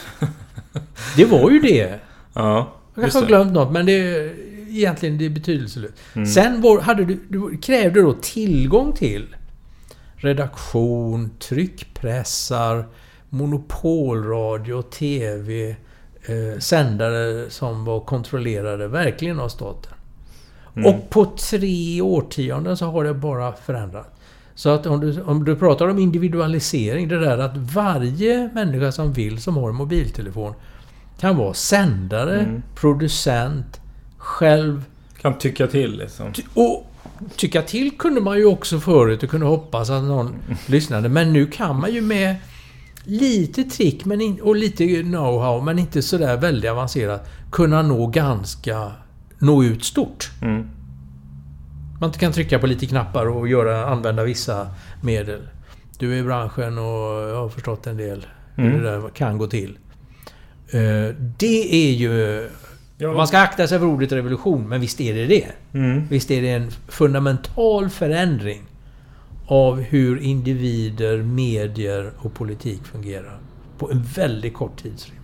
S2: det var ju det.
S4: Ja.
S2: Jag kanske har glömt något, men det är egentligen det är betydelselöst. Mm. Sen var, hade du, du krävde då tillgång till redaktion, tryckpressar, monopolradio, TV, eh, sändare som var kontrollerade verkligen av staten. Mm. Och på tre årtionden så har det bara förändrats. Så att om du, om du pratar om individualisering, det där att varje människa som vill, som har en mobiltelefon, kan vara sändare, mm. producent, själv...
S4: Kan tycka till liksom.
S2: Och tycka till kunde man ju också förut och kunde hoppas att någon mm. lyssnade. Men nu kan man ju med lite trick men in, och lite know-how, men inte sådär väldigt avancerat, kunna nå ganska... Nå ut stort. Mm. Man kan trycka på lite knappar och göra, använda vissa medel. Du är i branschen och jag har förstått en del hur mm. det där kan gå till. Eh, det är ju... Ja. Man ska akta sig för ordet revolution, men visst är det det. Mm. Visst är det en fundamental förändring av hur individer, medier och politik fungerar. På en väldigt kort tidsrymd.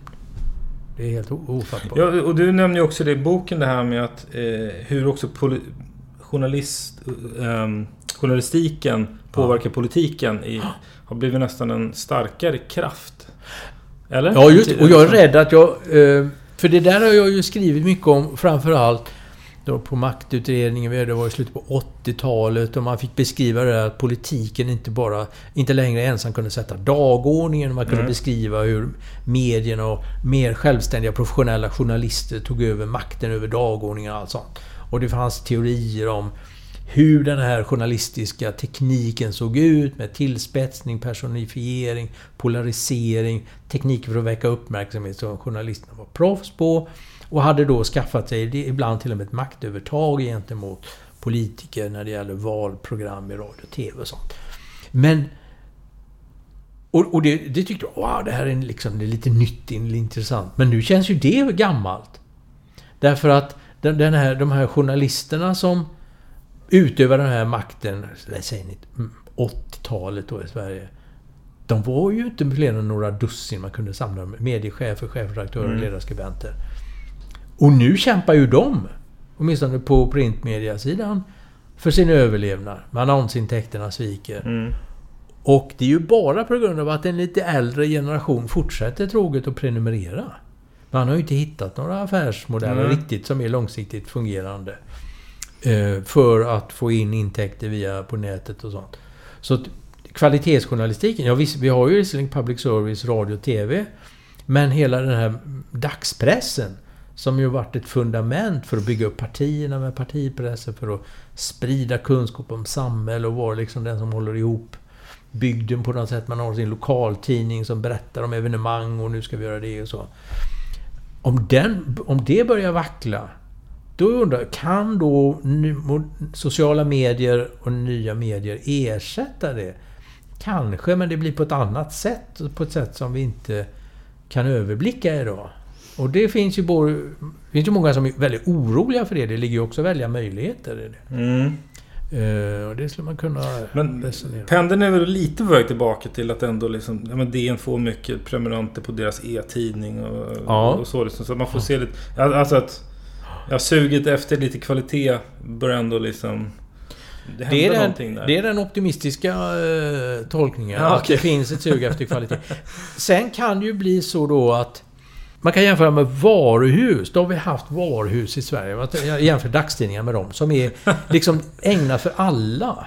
S2: Det är helt ofattbart.
S4: Ja, och du nämner ju också det i boken det här med att eh, hur också journalist, eh, journalistiken påverkar ja. politiken. I, har blivit nästan en starkare kraft. Eller?
S2: Ja, just Och jag är rädd att jag... Eh, för det där har jag ju skrivit mycket om, framförallt då på maktutredningen, det var i slutet på 80-talet och man fick beskriva det där att politiken inte bara, inte längre ensam kunde sätta dagordningen. Man kunde mm. beskriva hur medierna och mer självständiga professionella journalister tog över makten över dagordningen och allt sånt. Och det fanns teorier om hur den här journalistiska tekniken såg ut med tillspetsning, personifiering, polarisering, tekniker för att väcka uppmärksamhet som journalisterna var proffs på. Och hade då skaffat sig, ibland till och med ett maktövertag gentemot politiker när det gäller valprogram i radio och TV och sånt. Men... Och, och det, det, tyckte jag, wow, det här är, liksom, det är lite nytt, intressant. Men nu känns ju det gammalt. Därför att den, den här, de här journalisterna som utövar den här makten, ni, 80-talet då i Sverige. De var ju inte fler än några dussin man kunde samla. Mediechefer, chefredaktörer,
S4: Mm.
S2: ledarskribenter. Och nu kämpar ju de, åtminstone på printmediasidan, för sin överlevnad. Men annonsintäkterna sviker.
S4: Mm.
S2: Och det är ju bara på grund av att en lite äldre generation fortsätter troget att prenumerera. Man har ju inte hittat några affärsmodeller
S4: Mm.
S2: riktigt som är långsiktigt fungerande. Eh, för att få in intäkter via på nätet och sånt. Så att kvalitetsjournalistiken, ja visst, vi har ju visserligen public service, radio och TV. Men hela den här dagspressen som ju varit ett fundament för att bygga upp partierna med partipressen, för att sprida kunskap om samhälle och vara liksom den som håller ihop bygden på något sätt. Man har sin lokaltidning som berättar om evenemang och nu ska vi göra det och så. Om, den, om det börjar vackla, då undrar jag, kan då ny, sociala medier och nya medier ersätta det? Kanske, men det blir på ett annat sätt. På ett sätt som vi inte kan överblicka idag. Och det finns ju, både, det finns ju många som är väldigt oroliga för det. Det ligger ju också välja möjligheter i det.
S4: Mm.
S2: Eh, och det skulle man kunna
S4: Men
S2: resonera
S4: pendeln är väl lite på väg tillbaka till att ändå liksom, ja men DN får mycket prenumeranter på deras e-tidning och,
S2: Ja.
S4: och så liksom. Så man får se lite, alltså att ja, suget efter lite kvalitet börjar ändå liksom... Det
S2: Det är,
S4: någonting
S2: den,
S4: där.
S2: det är den optimistiska eh, tolkningen.
S4: Ja,
S2: Att
S4: okej.
S2: det finns ett sug efter kvalitet. Sen kan det ju bli så då att man kan jämföra med varuhus. Då har vi haft varuhus i Sverige. Jag jämför dagstidningar med dem. Som är liksom ägna för alla.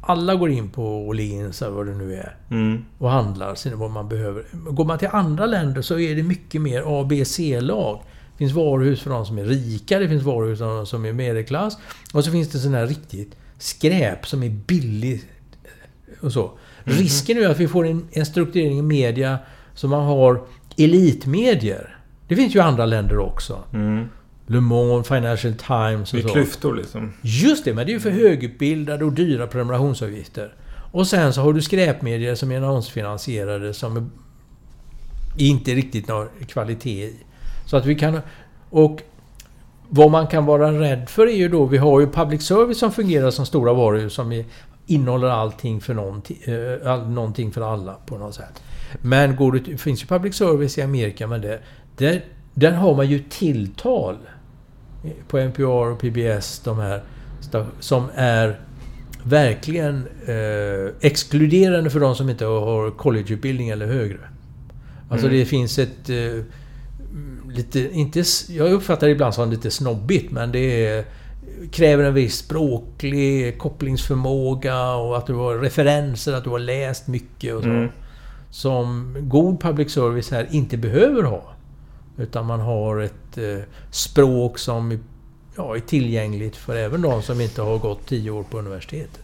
S2: Alla går in på Åhléns eller vad det nu är.
S4: Mm.
S2: Och handlar sina vad man behöver. Går man till andra länder så är det mycket mer A, B, C-lag. Det finns varuhus för de som är rika, det finns varuhus för de som är medelklass. Och så finns det sån här riktigt skräp som är billigt. Och så. Risken är att vi får en, en strukturering i media som man har elitmedier. Det finns ju andra länder också.
S4: Mm.
S2: Le Monde, Financial Times och
S4: Det är
S2: så.
S4: klyftor liksom.
S2: Just det, men det är ju för högutbildade och dyra prenumerationsavgifter. Och sen så har du skräpmedier som är annonsfinansierade som är inte riktigt någon kvalitet i. Så att vi kan... Och vad man kan vara rädd för är ju då, vi har ju public service som fungerar som stora varuhus som är, innehåller allting för någonting, eh, all, någonting för alla på något sätt. Men går det, det finns ju public service i Amerika, men det, där, där har man ju tilltal på NPR och PBS, de här, som är verkligen eh, exkluderande för de som inte har collegeutbildning eller högre. Alltså
S4: Mm.
S2: det finns ett... Eh, lite, inte, jag uppfattar det ibland som lite snobbigt, men det är, kräver en viss språklig kopplingsförmåga och att du har referenser, att du har läst mycket och så.
S4: Mm.
S2: Som god public service här inte behöver ha. Utan man har ett eh, språk som är- ja, är tillgängligt för även de som inte har gått tio år på universitetet.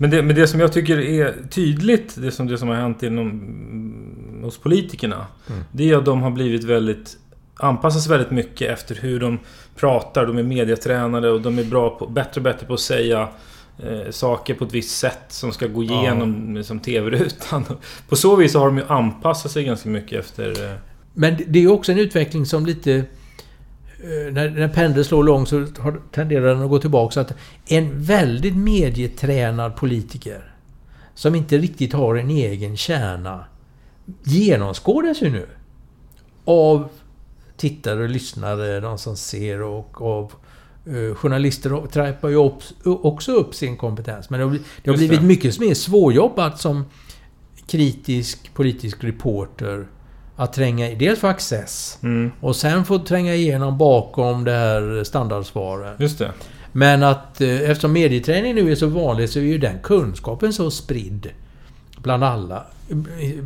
S4: Men det, men det som jag tycker är tydligt, det som, det som har hänt inom, mm, hos politikerna.
S2: Mm.
S4: Det är att de har blivit väldigt... Anpassas väldigt mycket efter hur de pratar. De är medietränade och de är bra på, bättre och bättre på att säga eh, saker på ett visst sätt som ska gå
S2: Ja.
S4: igenom som TV-rutan. På så vis har de ju anpassat sig ganska mycket efter... Eh,
S2: Men det- är ju också en utveckling som lite... eh, När, när pendeln slår långt så har, tenderar den att gå tillbaka. Så att en väldigt medietränad politiker som inte riktigt har en egen kärna genomskådas ju nu av tittare och lyssnare, de som ser och av journalister trappar ju också upp sin kompetens. Men det har, bli- det har blivit mycket mer svårjobbat som kritisk politisk reporter att tränga i, dels få access
S4: mm,
S2: och sen få tränga igenom bakom det här standardsvaret.
S4: just det.
S2: Men att eh, eftersom medieträning nu är så vanlig så är ju den kunskapen så spridd bland alla. Eh,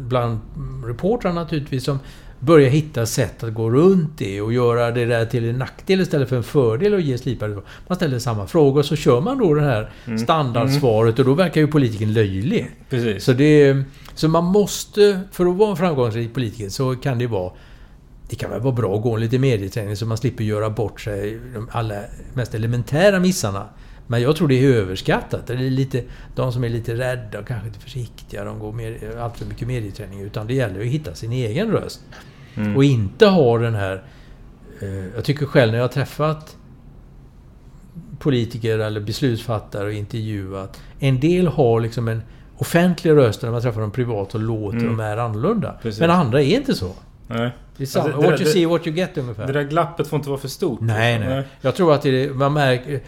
S2: Bland reportrar naturligtvis som börjar hitta sätt att gå runt det och göra det där till en nackdel istället för en fördel och ge slipade. Man ställer samma frågor så kör man då det här
S4: Mm.
S2: standardsvaret och då verkar ju politikern löjlig.
S4: Precis.
S2: Så, det, så man måste, för att vara en framgångsrik politiker så kan det vara det kan väl vara bra att gå en lite medieträning så man slipper göra bort sig de allra mest elementära missarna. Men jag tror det är överskattat. Det är lite, de som är lite rädda och kanske lite försiktiga, de går med, allt för mycket medieträning. Utan det gäller att hitta sin egen röst.
S4: Mm.
S2: Och inte ha den här... Eh, jag tycker själv när jag har träffat politiker eller beslutsfattare och intervjuat. En del har liksom en offentlig röst när man träffar dem privat och låter
S4: Mm.
S2: de är annorlunda.
S4: Precis.
S2: Men andra är inte så.
S4: Nej.
S2: Det är samma.
S4: Alltså,
S2: what you
S4: det-
S2: see, what you get ungefär.
S4: Det där glappet får inte vara för stort.
S2: Nej,
S4: liksom.
S2: nej. Jag tror att det, man märker...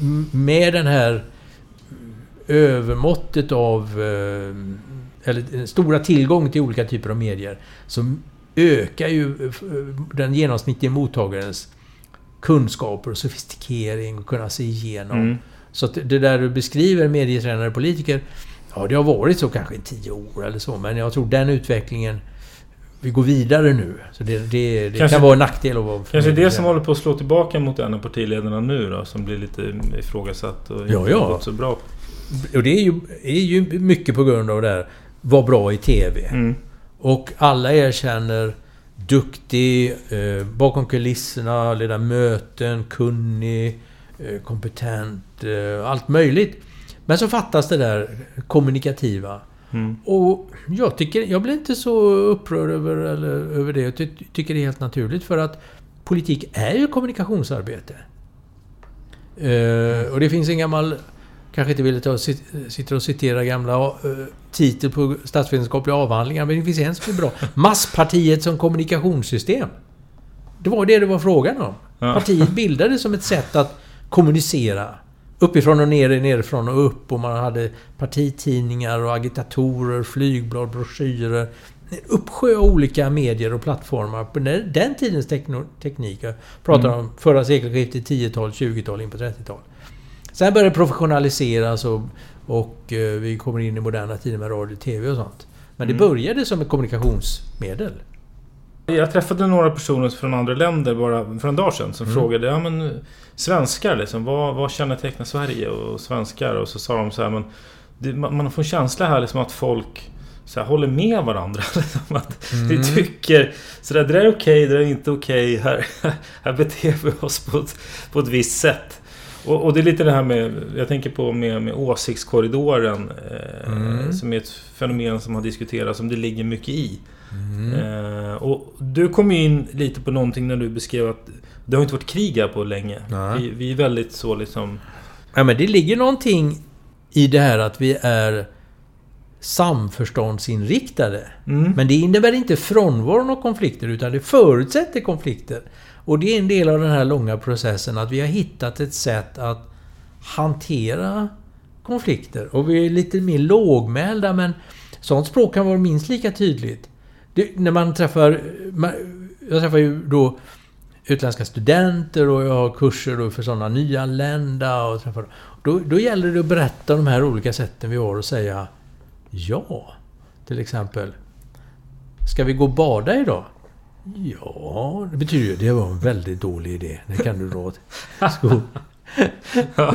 S2: m- Med den här övermåttet av... eh, Eller den stora tillgången till olika typer av medier. Så ökar ju eh, den genomsnittliga mottagarens kunskaper och sofistikering och kunna se igenom.
S4: Mm.
S2: Så att det där du beskriver medietränare och politiker. Ja, det har varit så kanske i tio år eller så. Men jag tror den utvecklingen... Vi går vidare nu. Så det, det, det
S4: Kanske-
S2: kan vara en nackdel att vara
S4: Kanske det som håller på att slå tillbaka mot en av partiledarna nu då, som blir lite ifrågasatt och
S2: Ja,
S4: inte
S2: ja.
S4: har gått så bra.
S2: Och det är ju, är ju mycket på grund av det här. Var bra i TV.
S4: Mm.
S2: Och alla erkänner duktig, eh, bakom kulisserna, leda möten, kunnig, eh, kompetent, eh, allt möjligt. Men så fattas det där kommunikativa.
S4: Mm.
S2: Och jag tycker, jag blir inte så upprörd över, eller, över det. Jag ty, tycker det är helt naturligt för att politik är ju kommunikationsarbete. Eh, och det finns en gammal, kanske inte vill ta, sit, sitter och citera gamla eh, titel på statsvetenskapliga avhandlingar, men det finns en som är bra. Masspartiet som kommunikationssystem. Det var det det var frågan om.
S4: Ja.
S2: Partiet bildades som ett sätt att kommunicera. Uppifrån och ner, nerifrån och upp. Och man hade partitidningar och agitatorer, flygblad, broschyrer. En uppsjö av olika medier och plattformar på den, den tidens teknik. Jag pratar
S4: Mm.
S2: om förra sekelskiftet, 10-tal, 20-tal, in på 30-tal. Sen började det professionaliseras och, och eh, vi kommer in i moderna tider med radio, TV och sånt. Men det
S4: Mm.
S2: började som ett kommunikationsmedel.
S4: Jag träffade några personer från andra länder bara för en dag sedan som
S2: Mm.
S4: frågade ja, men, svenskar liksom, vad, vad kännetecknar Sverige och svenskar? Och så sa de så här, men det, man, får en känsla här liksom att folk så här, håller med varandra. Liksom att Vi
S2: Mm.
S4: tycker så där, det där är okej, det där är inte okej. Här, här beter vi oss på ett, på ett visst sätt. Och, och det är lite det här med, jag tänker på med, med åsiktskorridoren. Eh,
S2: Mm.
S4: Som är ett fenomen som har diskuterats, som det ligger mycket i.
S2: Mm.
S4: Eh, och du kom ju in lite på någonting när du beskrev att det har inte varit krig här på länge. Vi, vi är väldigt så liksom...
S2: Ja, men det ligger någonting i det här att vi är samförståndsinriktade.
S4: Mm.
S2: Men det innebär inte frånvaron av konflikter, utan det förutsätter konflikter. Och det är en del av den här långa processen, att vi har hittat ett sätt att hantera konflikter. Och vi är lite mer lågmälda, men sånt språk kan vara minst lika tydligt. Det, när man träffar... Jag träffar ju då utländska studenter och jag har kurser då för sådana nyanlända och träffar... Då, då gäller det att berätta de här olika sätten vi har och säga Ja, till exempel. Ska vi gå och bada idag? Ja, det betyder ju det var en väldigt dålig idé. Det kan du dra åt skog.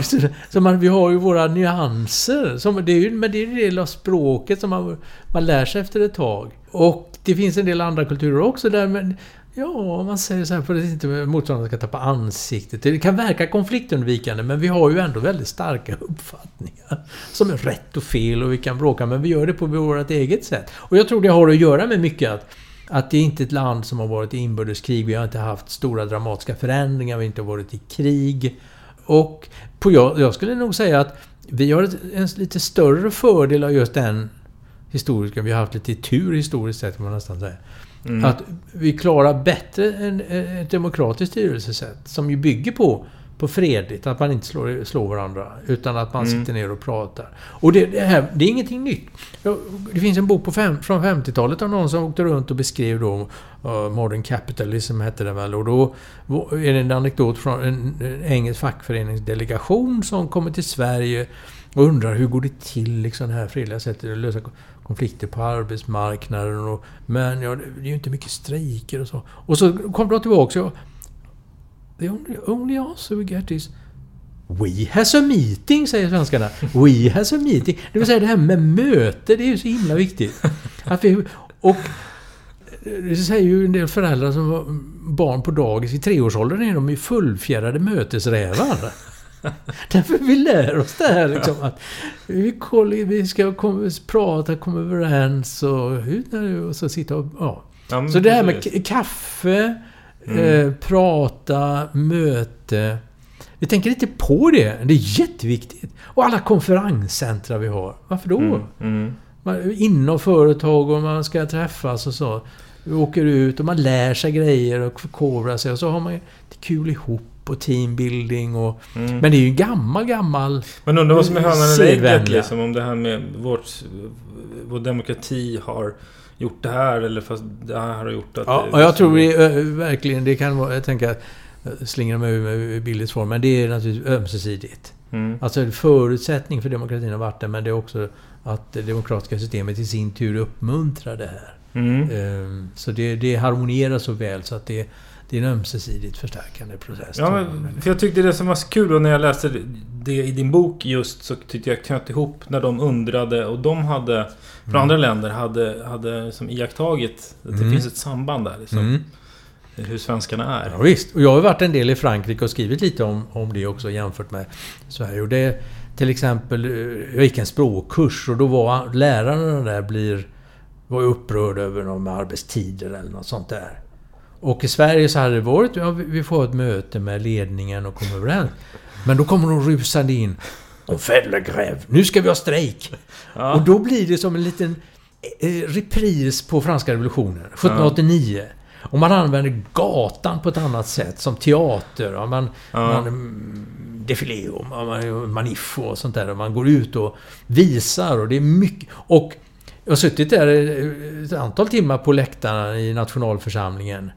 S2: Så, så man, vi har ju våra nyanser. Som, det är ju, men det är ju en del av språket som man, man lär sig efter ett tag. Och det finns en del andra kulturer också där men Ja, man säger så här för att inte motståndaren ska tappa ansiktet. Det kan verka konfliktundvikande men vi har ju ändå väldigt starka uppfattningar. Som är rätt och fel och vi kan bråka men vi gör det på vårt eget sätt. Och jag tror det har att göra med mycket att att det är inte ett land som har varit i inbördeskrig. Vi har inte haft stora dramatiska förändringar. Vi har inte varit i krig. Och på, jag, jag skulle nog säga att vi har en lite större fördel av just den historiska. Vi har haft lite tur historiskt sett kan man nästan säga.
S4: Mm.
S2: Att vi klarar bättre än ett demokratiskt styrelsesätt. Som ju bygger på, på fredligt. Att man inte slår, slår varandra. Utan att man
S4: Mm.
S2: sitter ner och pratar. Och det, det, här, det är ingenting nytt. Det finns en bok på fem, från 50-talet av någon som åkte runt och beskrev då uh, Modern Capitalism hette den väl. Och då är det en anekdot från en, en engelsk fackföreningsdelegation som kommer till Sverige och undrar hur går det till liksom det här fredliga sättet att lösa ko- konflikter på arbetsmarknaden. Och, men ja, det är ju inte mycket strejker och så. Och så kommer de tillbaka The only, only answer we get is We has a meeting, säger svenskarna. We has a meeting. Det vill säga det här med möte, det är ju så himla viktigt. Att vi, och det säger ju en del föräldrar som har barn på dagis. I treårsåldern är de ju fullfjädrade mötesrävar. Därför vi lär oss det här liksom. Att vi, kollar, vi ska komma, prata, komma överens och, och så sitta och... Ja.
S4: Ja,
S2: Så det här med kaffe,
S4: Mm.
S2: eh, prata, möte. Vi tänker inte på det. Det är jätteviktigt. Och alla konferenscentra vi har. Varför då?
S4: Mm, mm.
S2: Man, inom företag och man ska träffas och så. Vi åker ut och man lär sig grejer och förkovrar sig och så har man det kul ihop och teambuilding och...
S4: Mm.
S2: Men det är ju gammal, gammal...
S4: Men undrar vad som är hönan eller ägget liksom, om det här med vårt, vår demokrati har gjort det här eller fast det här har gjort att...
S2: Ja,
S4: det,
S2: och jag tror är, ö, verkligen, det kan vara... Jag tänker att jag slingar mig ur med billigt svar, men det är naturligtvis ömsesidigt.
S4: Mm.
S2: Alltså en förutsättning för demokratin har varit det, men det är också att det demokratiska systemet i sin tur uppmuntrar det här.
S4: Mm.
S2: Ehm, Så det, det harmonierar så väl så att det, det är en ömsesidigt förstärkande process.
S4: Ja, men, för jag tyckte det som var så kul och när jag läste det i din bok just så tyckte jag knöt ihop när de undrade och de hade från
S2: Mm.
S4: andra länder hade, hade som iakttagit att det
S2: Mm.
S4: finns ett samband där liksom.
S2: Mm.
S4: Hur svenskarna är.
S2: Ja, visst. Och jag har varit en del i Frankrike och skrivit lite om, om det också jämfört med Sverige. Och det, till exempel, eh, jag gick en språkkurs och då var lärarna där blir, var upprörda över någon med arbetstider eller något sånt där. Och i Sverige så hade det varit, ja, vi får ett möte med ledningen och kommer överens. Men då kommer de rusande in. Och fäller gräv. Nu ska vi ha strejk!
S4: Ja.
S2: Och då blir det som en liten eh, repris på franska revolutionen, 1789. Och man använder gatan på ett annat sätt, som teater. Och man,
S4: Ja.
S2: man mm, defilé och man, man- maniff och sånt där. Och man går ut och visar och det är mycket... Och jag har suttit där ett antal timmar på läktarna i nationalförsamlingen.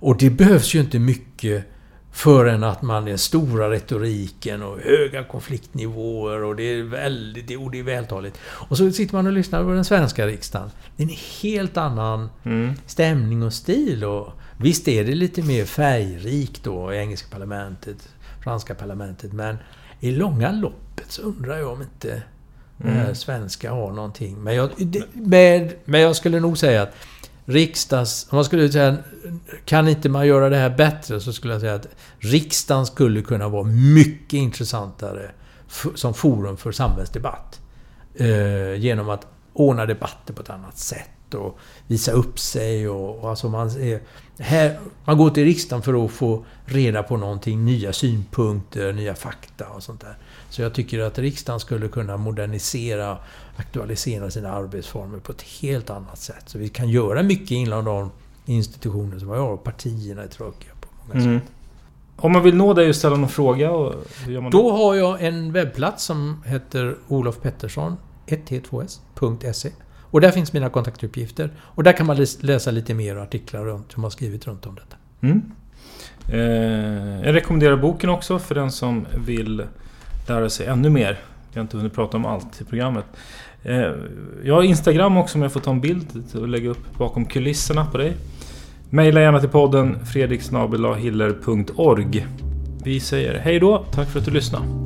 S2: Och det behövs ju inte mycket förrän att man är stora retoriken och höga konfliktnivåer och det är väldigt, och det är vältaligt. Och så sitter man och lyssnar på den svenska riksdagen. Det är en helt annan
S4: Mm.
S2: stämning och stil. Och visst är det lite mer färgrikt då i engelska parlamentet, franska parlamentet, men i långa loppet så undrar jag om inte här
S4: Mm.
S2: svenska har någonting. Men jag, det, med, men jag skulle nog säga att riksdags... Om man skulle säga kan inte man göra det här bättre så skulle jag säga att riksdagen skulle kunna vara mycket intressantare som forum för samhällsdebatt. Eh, genom att ordna debatter på ett annat sätt och visa upp sig och, och alltså man är, här, Man går till riksdagen för att få reda på någonting, nya synpunkter, nya fakta och sånt där. Så jag tycker att riksdagen skulle kunna modernisera, aktualisera sina arbetsformer på ett helt annat sätt. Så vi kan göra mycket inom de institutioner som vi har och partierna är tråkiga på många
S4: Mm.
S2: sätt.
S4: Om man vill nå dig och ställa någon fråga, hur gör man
S2: Då har jag en webbplats som heter Olof Pettersson 1t2s.se och där finns mina kontaktuppgifter. Och där kan man läs- läsa lite mer artiklar runt, som har skrivit runt om detta.
S4: Mm. Eh, jag rekommenderar boken också för den som vill lära sig ännu mer. Jag har inte hunnit prata om allt i programmet. Eh, jag har Instagram också om jag får ta en bild och lägga upp bakom kulisserna på dig. Maila gärna till podden fredriksnabelahiller.org. Vi säger hej då, tack för att du lyssnade.